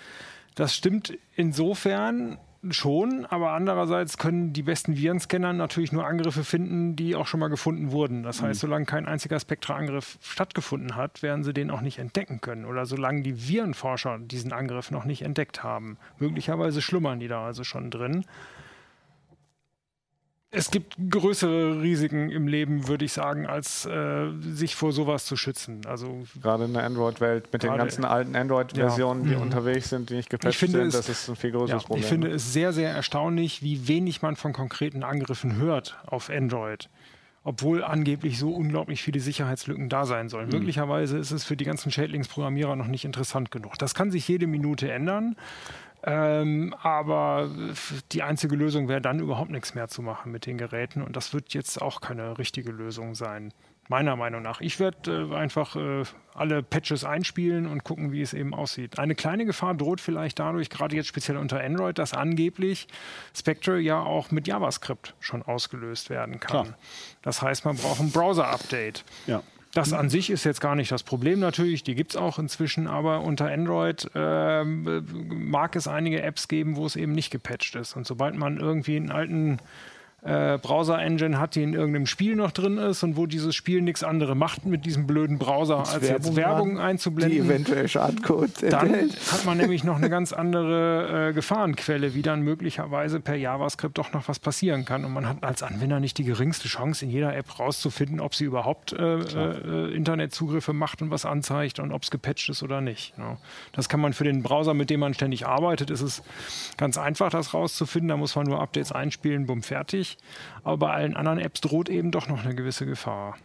Das stimmt insofern schon, aber andererseits können die besten Virenscanner natürlich nur Angriffe finden, die auch schon mal gefunden wurden. Das heißt, solange kein einziger Spectre-Angriff stattgefunden hat, werden sie den auch nicht entdecken können. Oder solange die Virenforscher diesen Angriff noch nicht entdeckt haben. Möglicherweise schlummern die da also schon drin. Es gibt größere Risiken im Leben, würde ich sagen, als äh, sich vor sowas zu schützen. Also Gerade in der Android-Welt mit den ganzen alten Android-Versionen, die Mhm. unterwegs sind, die nicht gepatcht sind, es- das ist ein viel größeres Ja, Problem. ich finde es sehr, sehr erstaunlich, wie wenig man von konkreten Angriffen hört auf Android. Obwohl angeblich so unglaublich viele Sicherheitslücken da sein sollen. Möglicherweise ist es für die ganzen Schädlingsprogrammierer noch nicht interessant genug. Das kann sich jede Minute ändern. Ähm, aber die einzige Lösung wäre dann überhaupt nichts mehr zu machen mit den Geräten. Und das wird jetzt auch keine richtige Lösung sein. Meiner Meinung nach. Ich werde äh, einfach äh, alle Patches einspielen und gucken, wie es eben aussieht. Eine kleine Gefahr droht vielleicht dadurch, gerade jetzt speziell unter Android, dass angeblich Spectre ja auch mit JavaScript schon ausgelöst werden kann. Klar. Das heißt, man braucht ein Browser-Update. Ja. Das an sich ist jetzt gar nicht das Problem natürlich, die gibt es auch inzwischen, aber unter Android äh, mag es einige Apps geben, wo es eben nicht gepatcht ist. Und sobald man irgendwie einen alten äh, Browser-Engine hat, die in irgendeinem Spiel noch drin ist und wo dieses Spiel nichts anderes macht mit diesem blöden Browser, als jetzt Werbung Die einzublenden, eventuell Schadcode dann enthält. hat man nämlich noch eine ganz andere äh, Gefahrenquelle, wie dann möglicherweise per JavaScript doch noch was passieren kann. Und man hat als Anwender nicht die geringste Chance, in jeder App rauszufinden, ob sie überhaupt äh, äh, Internetzugriffe macht und was anzeigt und ob es gepatcht ist oder nicht. ne? Das kann man für den Browser, mit dem man ständig arbeitet, ist es ganz einfach, das rauszufinden. Da muss man nur Updates einspielen, bumm, fertig. Aber bei allen anderen Apps droht eben doch noch eine gewisse Gefahr.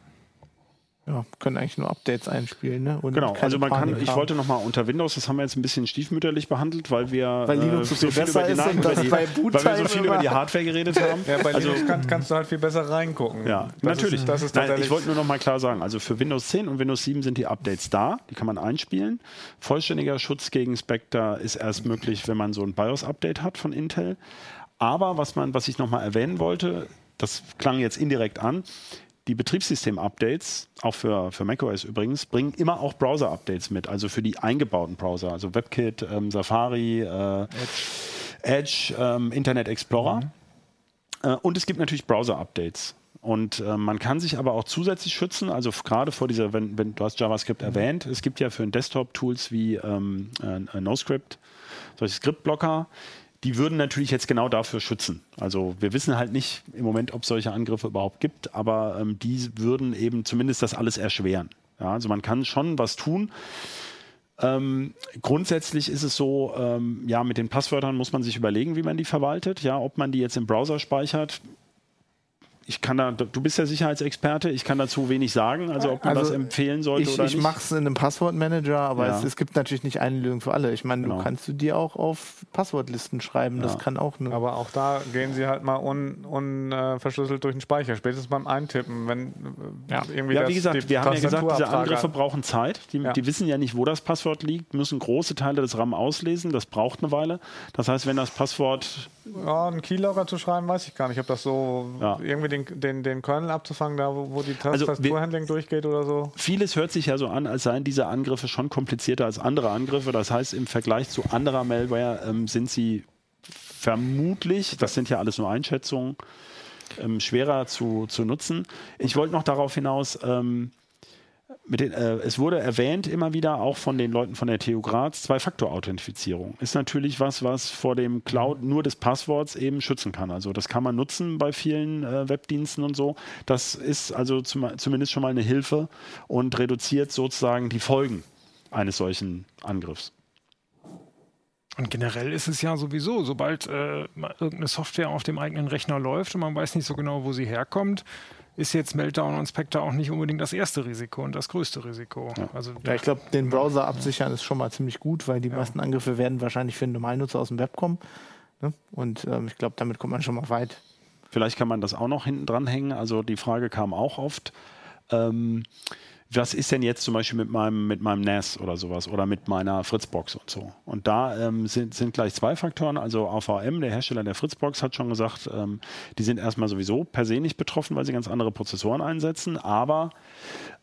Ja, können eigentlich nur Updates einspielen. Ne? Und Genau, also man kann, ich haben. wollte nochmal unter Windows, das haben wir jetzt ein bisschen stiefmütterlich behandelt, weil wir, Weil Linux so viel besser über die, ist nein, und über das die, bei weil wir so viel über die Hardware geredet haben. ja, bei also, Linux kann, kannst du halt viel besser reingucken. Ja, das natürlich. Ist, das ist Nein, tatsächlich ich wollte nur noch mal klar sagen, also für Windows 10 und Windows 7 sind die Updates da, die kann man einspielen. Vollständiger Schutz gegen Spectre ist erst möglich, wenn man so ein BIOS-Update hat von Intel. Aber was, man, was ich noch mal erwähnen wollte, das klang jetzt indirekt an, die Betriebssystem-Updates, auch für, für macOS übrigens, bringen immer auch Browser-Updates mit, also für die eingebauten Browser, also WebKit, ähm, Safari, äh, Edge, ähm, Internet Explorer. Äh, und es gibt natürlich Browser-Updates. Und äh, man kann sich aber auch zusätzlich schützen, also gerade vor dieser, wenn, wenn du hast JavaScript erwähnt, es gibt ja für den Desktop Tools wie ähm, äh, NoScript, solche Skriptblocker, die würden natürlich jetzt genau dafür schützen. Also wir wissen halt nicht im Moment, ob es solche Angriffe überhaupt gibt, aber ähm, die würden eben zumindest das alles erschweren. Ja, also man kann schon was tun. Ähm, grundsätzlich ist es so, ähm, ja, mit den Passwörtern muss man sich überlegen, wie man die verwaltet. Ja, ob man die jetzt im Browser speichert, ich kann da, du bist der Sicherheitsexperte, ich kann dazu wenig sagen, also ob man Also, das empfehlen sollte Ich, oder ich nicht. mache es in einem Passwortmanager, aber Ja. es, es gibt natürlich nicht eine Lösung für alle. Ich meine, Genau. du kannst du dir auch auf Passwortlisten schreiben. Das Ja. kann auch eine. Aber auch da gehen sie halt mal unverschlüsselt un, äh, durch den Speicher, spätestens beim Eintippen, wenn äh, Ja. irgendwie Ja, das, wie gesagt, die wir haben ja gesagt, diese Angriffe brauchen Zeit. Die, Ja. die wissen ja nicht, wo das Passwort liegt, müssen große Teile des RAM auslesen. Das braucht eine Weile. Das heißt, wenn das Passwort Ja, einen Keylogger zu schreiben, weiß ich gar nicht, ob das so Ja. irgendwie den, den, den Kernel abzufangen, da wo, wo die Also Tastaturhandling durchgeht oder so. Vieles hört sich ja so an, als seien diese Angriffe schon komplizierter als andere Angriffe. Das heißt, im Vergleich zu anderer Malware ähm, sind sie vermutlich, das sind ja alles nur Einschätzungen, ähm, schwerer zu, zu nutzen. Ich wollte noch darauf hinaus, ähm, den, äh, es wurde erwähnt immer wieder auch von den Leuten von der TU Graz, Zwei-Faktor-Authentifizierung ist natürlich was, was vor dem Cloud nur des Passworts eben schützen kann. Also das kann man nutzen bei vielen äh, Webdiensten und so. Das ist also zum, zumindest schon mal eine Hilfe und reduziert sozusagen die Folgen eines solchen Angriffs. Und generell ist es ja sowieso, sobald äh, irgendeine Software auf dem eigenen Rechner läuft und man weiß nicht so genau, wo sie herkommt, ist jetzt Meltdown und Spectre auch nicht unbedingt das erste Risiko und das größte Risiko. Also Ja, ich glaube, den Browser absichern ist schon mal ziemlich gut, weil die meisten Angriffe werden wahrscheinlich für einen Normalnutzer aus dem Web kommen. Ne? Und ähm, ich glaube, damit kommt man schon mal weit. Vielleicht kann man das auch noch hinten dran hängen. Also die Frage kam auch oft. Ähm, was ist denn jetzt zum Beispiel mit meinem, mit meinem NAS oder sowas oder mit meiner Fritzbox und so? Und da ähm, sind, sind gleich zwei Faktoren. Also AVM, der Hersteller der Fritzbox, hat schon gesagt, ähm, die sind erstmal sowieso per se nicht betroffen, weil sie ganz andere Prozessoren einsetzen. Aber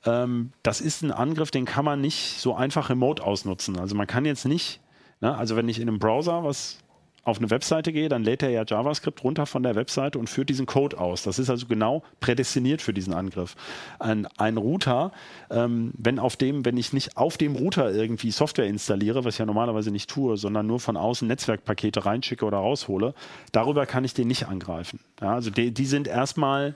ähm, das ist ein Angriff, den kann man nicht so einfach remote ausnutzen. Also man kann jetzt nicht, ne, also wenn ich in einem Browser was auf eine Webseite gehe, dann lädt er ja JavaScript runter von der Webseite und führt diesen Code aus. Das ist also genau prädestiniert für diesen Angriff. Ein, ein Router, ähm, wenn auf dem, wenn ich nicht auf dem Router irgendwie Software installiere, was ich ja normalerweise nicht tue, sondern nur von außen Netzwerkpakete reinschicke oder raushole, darüber kann ich den nicht angreifen. Ja, also die, die sind erstmal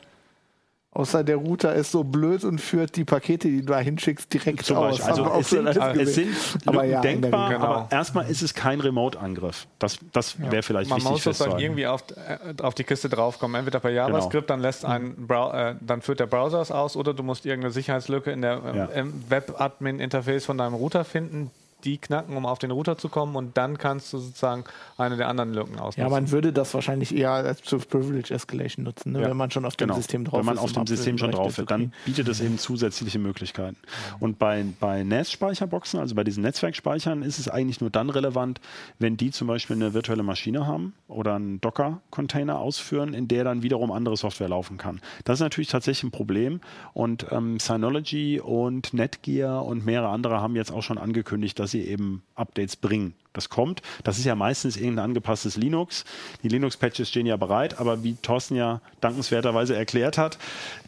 Außer der Router ist so blöd und führt die Pakete, die du da hinschickst, direkt Zum aus. Also es sind, es sind Aber Lücken ja, denkbar, Regel. aber Genau. erstmal ist es kein Remote-Angriff. Das, das wäre vielleicht Man wichtig muss sozusagen irgendwie auf, äh, auf die Kiste draufkommen. Entweder per JavaScript, dann lässt ein äh, dann führt der Browser es aus, oder du musst irgendeine Sicherheitslücke in der ähm, Ja. im Web-Admin-Interface von deinem Router finden, die knacken, um auf den Router zu kommen, und dann kannst du sozusagen eine der anderen Lücken ausnutzen. Ja, man würde das wahrscheinlich eher als zur Privilege Escalation nutzen, ne? Ja. wenn man schon auf dem Genau. System drauf Wenn man ist. auf dem System schon drauf ist, dann bietet es eben zusätzliche Möglichkeiten. Und bei, bei NAS-Speicherboxen, also bei diesen Netzwerkspeichern, ist es eigentlich nur dann relevant, wenn die zum Beispiel eine virtuelle Maschine haben oder einen Docker-Container ausführen, in der dann wiederum andere Software laufen kann. Das ist natürlich tatsächlich ein Problem. Und ähm, Synology und Netgear und mehrere andere haben jetzt auch schon angekündigt, dass sie eben Updates bringen. Das kommt. Das ist ja meistens irgendein angepasstes Linux. Die Linux-Patches stehen ja bereit, aber wie Thorsten ja dankenswerterweise erklärt hat,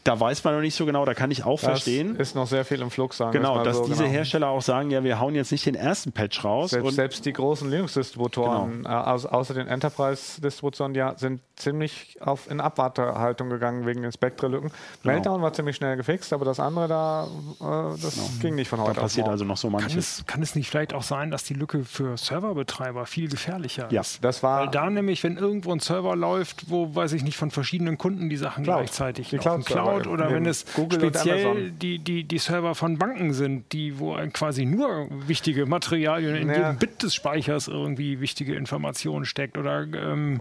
da weiß man noch nicht so genau, da kann ich auch das verstehen. ist noch sehr viel im Flux, sagen Genau, dass so, diese genau. Hersteller auch sagen, ja, wir hauen jetzt nicht den ersten Patch raus. Selbst, und selbst die großen Linux-Distributoren, Genau. äh, au außer den Enterprise-Distributionen, ja, sind ziemlich auf, in Abwartehaltung gegangen wegen den Spectre-Lücken. Genau. Meltdown war ziemlich schnell gefixt, aber das andere da, äh, das ging nicht von da heute auf passiert morgen. also noch so kann manches. es, kann es nicht vielleicht auch sein, dass die Lücke für Serverbetreiber viel gefährlicher Ja. ist? Das war Weil da nämlich, wenn irgendwo ein Server läuft, wo, weiß ich nicht, von verschiedenen Kunden die Sachen Cloud. gleichzeitig Die laufen, Cloud-Server Cloud oder neben wenn es Google speziell die, die, die Server von Banken sind, die, wo quasi nur wichtige Materialien in Ja. jedem Bit des Speichers irgendwie wichtige Informationen steckt oder ähm,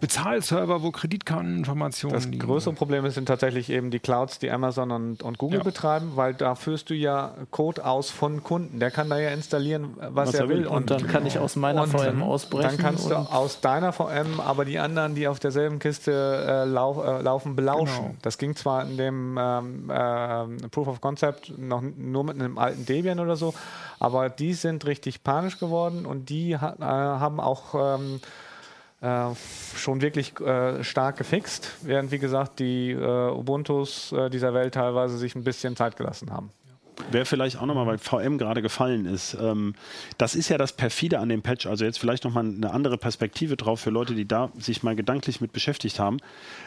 Bezahlserver, wo Kreditkarteninformationen Das liegen. größere Problem sind tatsächlich eben die Clouds, die Amazon und, und Google Ja. betreiben, weil da führst du ja Code aus von Kunden. Der kann da ja installieren, was, Was er er will. will. Und dann kann ich aus meiner und VM ausbrechen. Dann kannst du und aus deiner VM aber die anderen, die auf derselben Kiste äh, lau äh, laufen, belauschen. Genau. Das ging zwar in dem ähm, ähm, Proof of Concept noch nur mit einem alten Debian oder so, aber die sind richtig panisch geworden und die ha äh, haben auch ähm, äh, schon wirklich äh, stark gefixt, während wie gesagt die äh, Ubuntus äh, dieser Welt teilweise sich ein bisschen Zeit gelassen haben. Wäre vielleicht auch nochmal, weil VM gerade gefallen ist. Ähm, das ist ja das Perfide an dem Patch. Also jetzt vielleicht nochmal eine andere Perspektive drauf für Leute, die da sich mal gedanklich mit beschäftigt haben.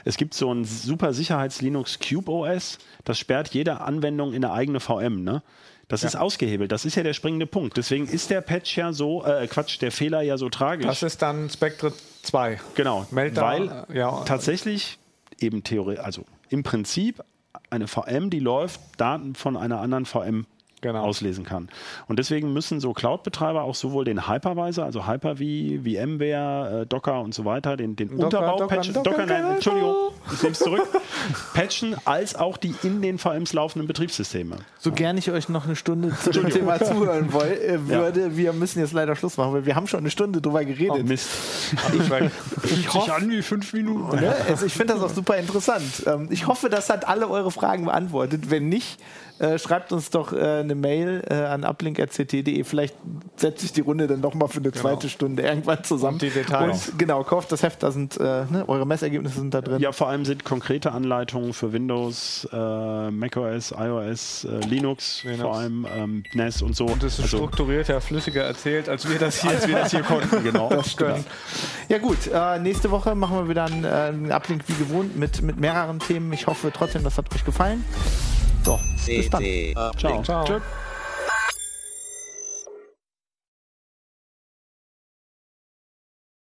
Es gibt so ein super Sicherheits-Linux Cube OS. Das sperrt jede Anwendung in eine eigene VM. Ne? Das ist ausgehebelt. Das ist ja der springende Punkt. Deswegen ist der Patch ja so, äh, Quatsch, der Fehler ja so tragisch. Das ist dann Spectre 2. Genau, Meltdown, weil äh, ja. tatsächlich eben Theorie, also im Prinzip eine VM, die läuft, Daten von einer anderen VM Genau. auslesen kann. Und deswegen müssen so Cloud-Betreiber auch sowohl den Hypervisor, also Hyper-V, VMware, äh, Docker und so weiter, den, den Docker, Unterbau Docker, patchen, Docker, Docker, nein. Entschuldigung, ich nehme es zurück, patchen, als auch die in den VMs laufenden Betriebssysteme. So gern ich euch noch eine Stunde zu dem Thema zuhören woll, äh, würde, wir müssen jetzt leider Schluss machen, weil wir haben schon eine Stunde drüber geredet. Oh, Mist. ich Sich an wie fünf Minuten. Ne? Also ich finde das auch super interessant. Ähm, ich hoffe, das hat alle eure Fragen beantwortet. Wenn nicht, äh, schreibt uns doch äh, eine Mail äh, an uplink.ct.de. Vielleicht setze ich die Runde dann doch mal für eine zweite Stunde irgendwann zusammen. Und die Details. Und, genau, kauft das Heft, da sind äh, ne, eure Messergebnisse sind da drin. Ja, vor allem sind konkrete Anleitungen für Windows, äh, macOS, iOS, äh, Linux, Linux. vor allem ähm, NAS und so. Und es ist Also, strukturierter, flüssiger erzählt, als wir das hier, als wir das hier konnten, genau. Das stimmt. Ja gut, äh, nächste Woche machen wir wieder einen, äh, einen Uplink wie gewohnt mit, mit mehreren Themen. Ich hoffe trotzdem, das hat euch gefallen. So, bis dann. Ciao. Ciao.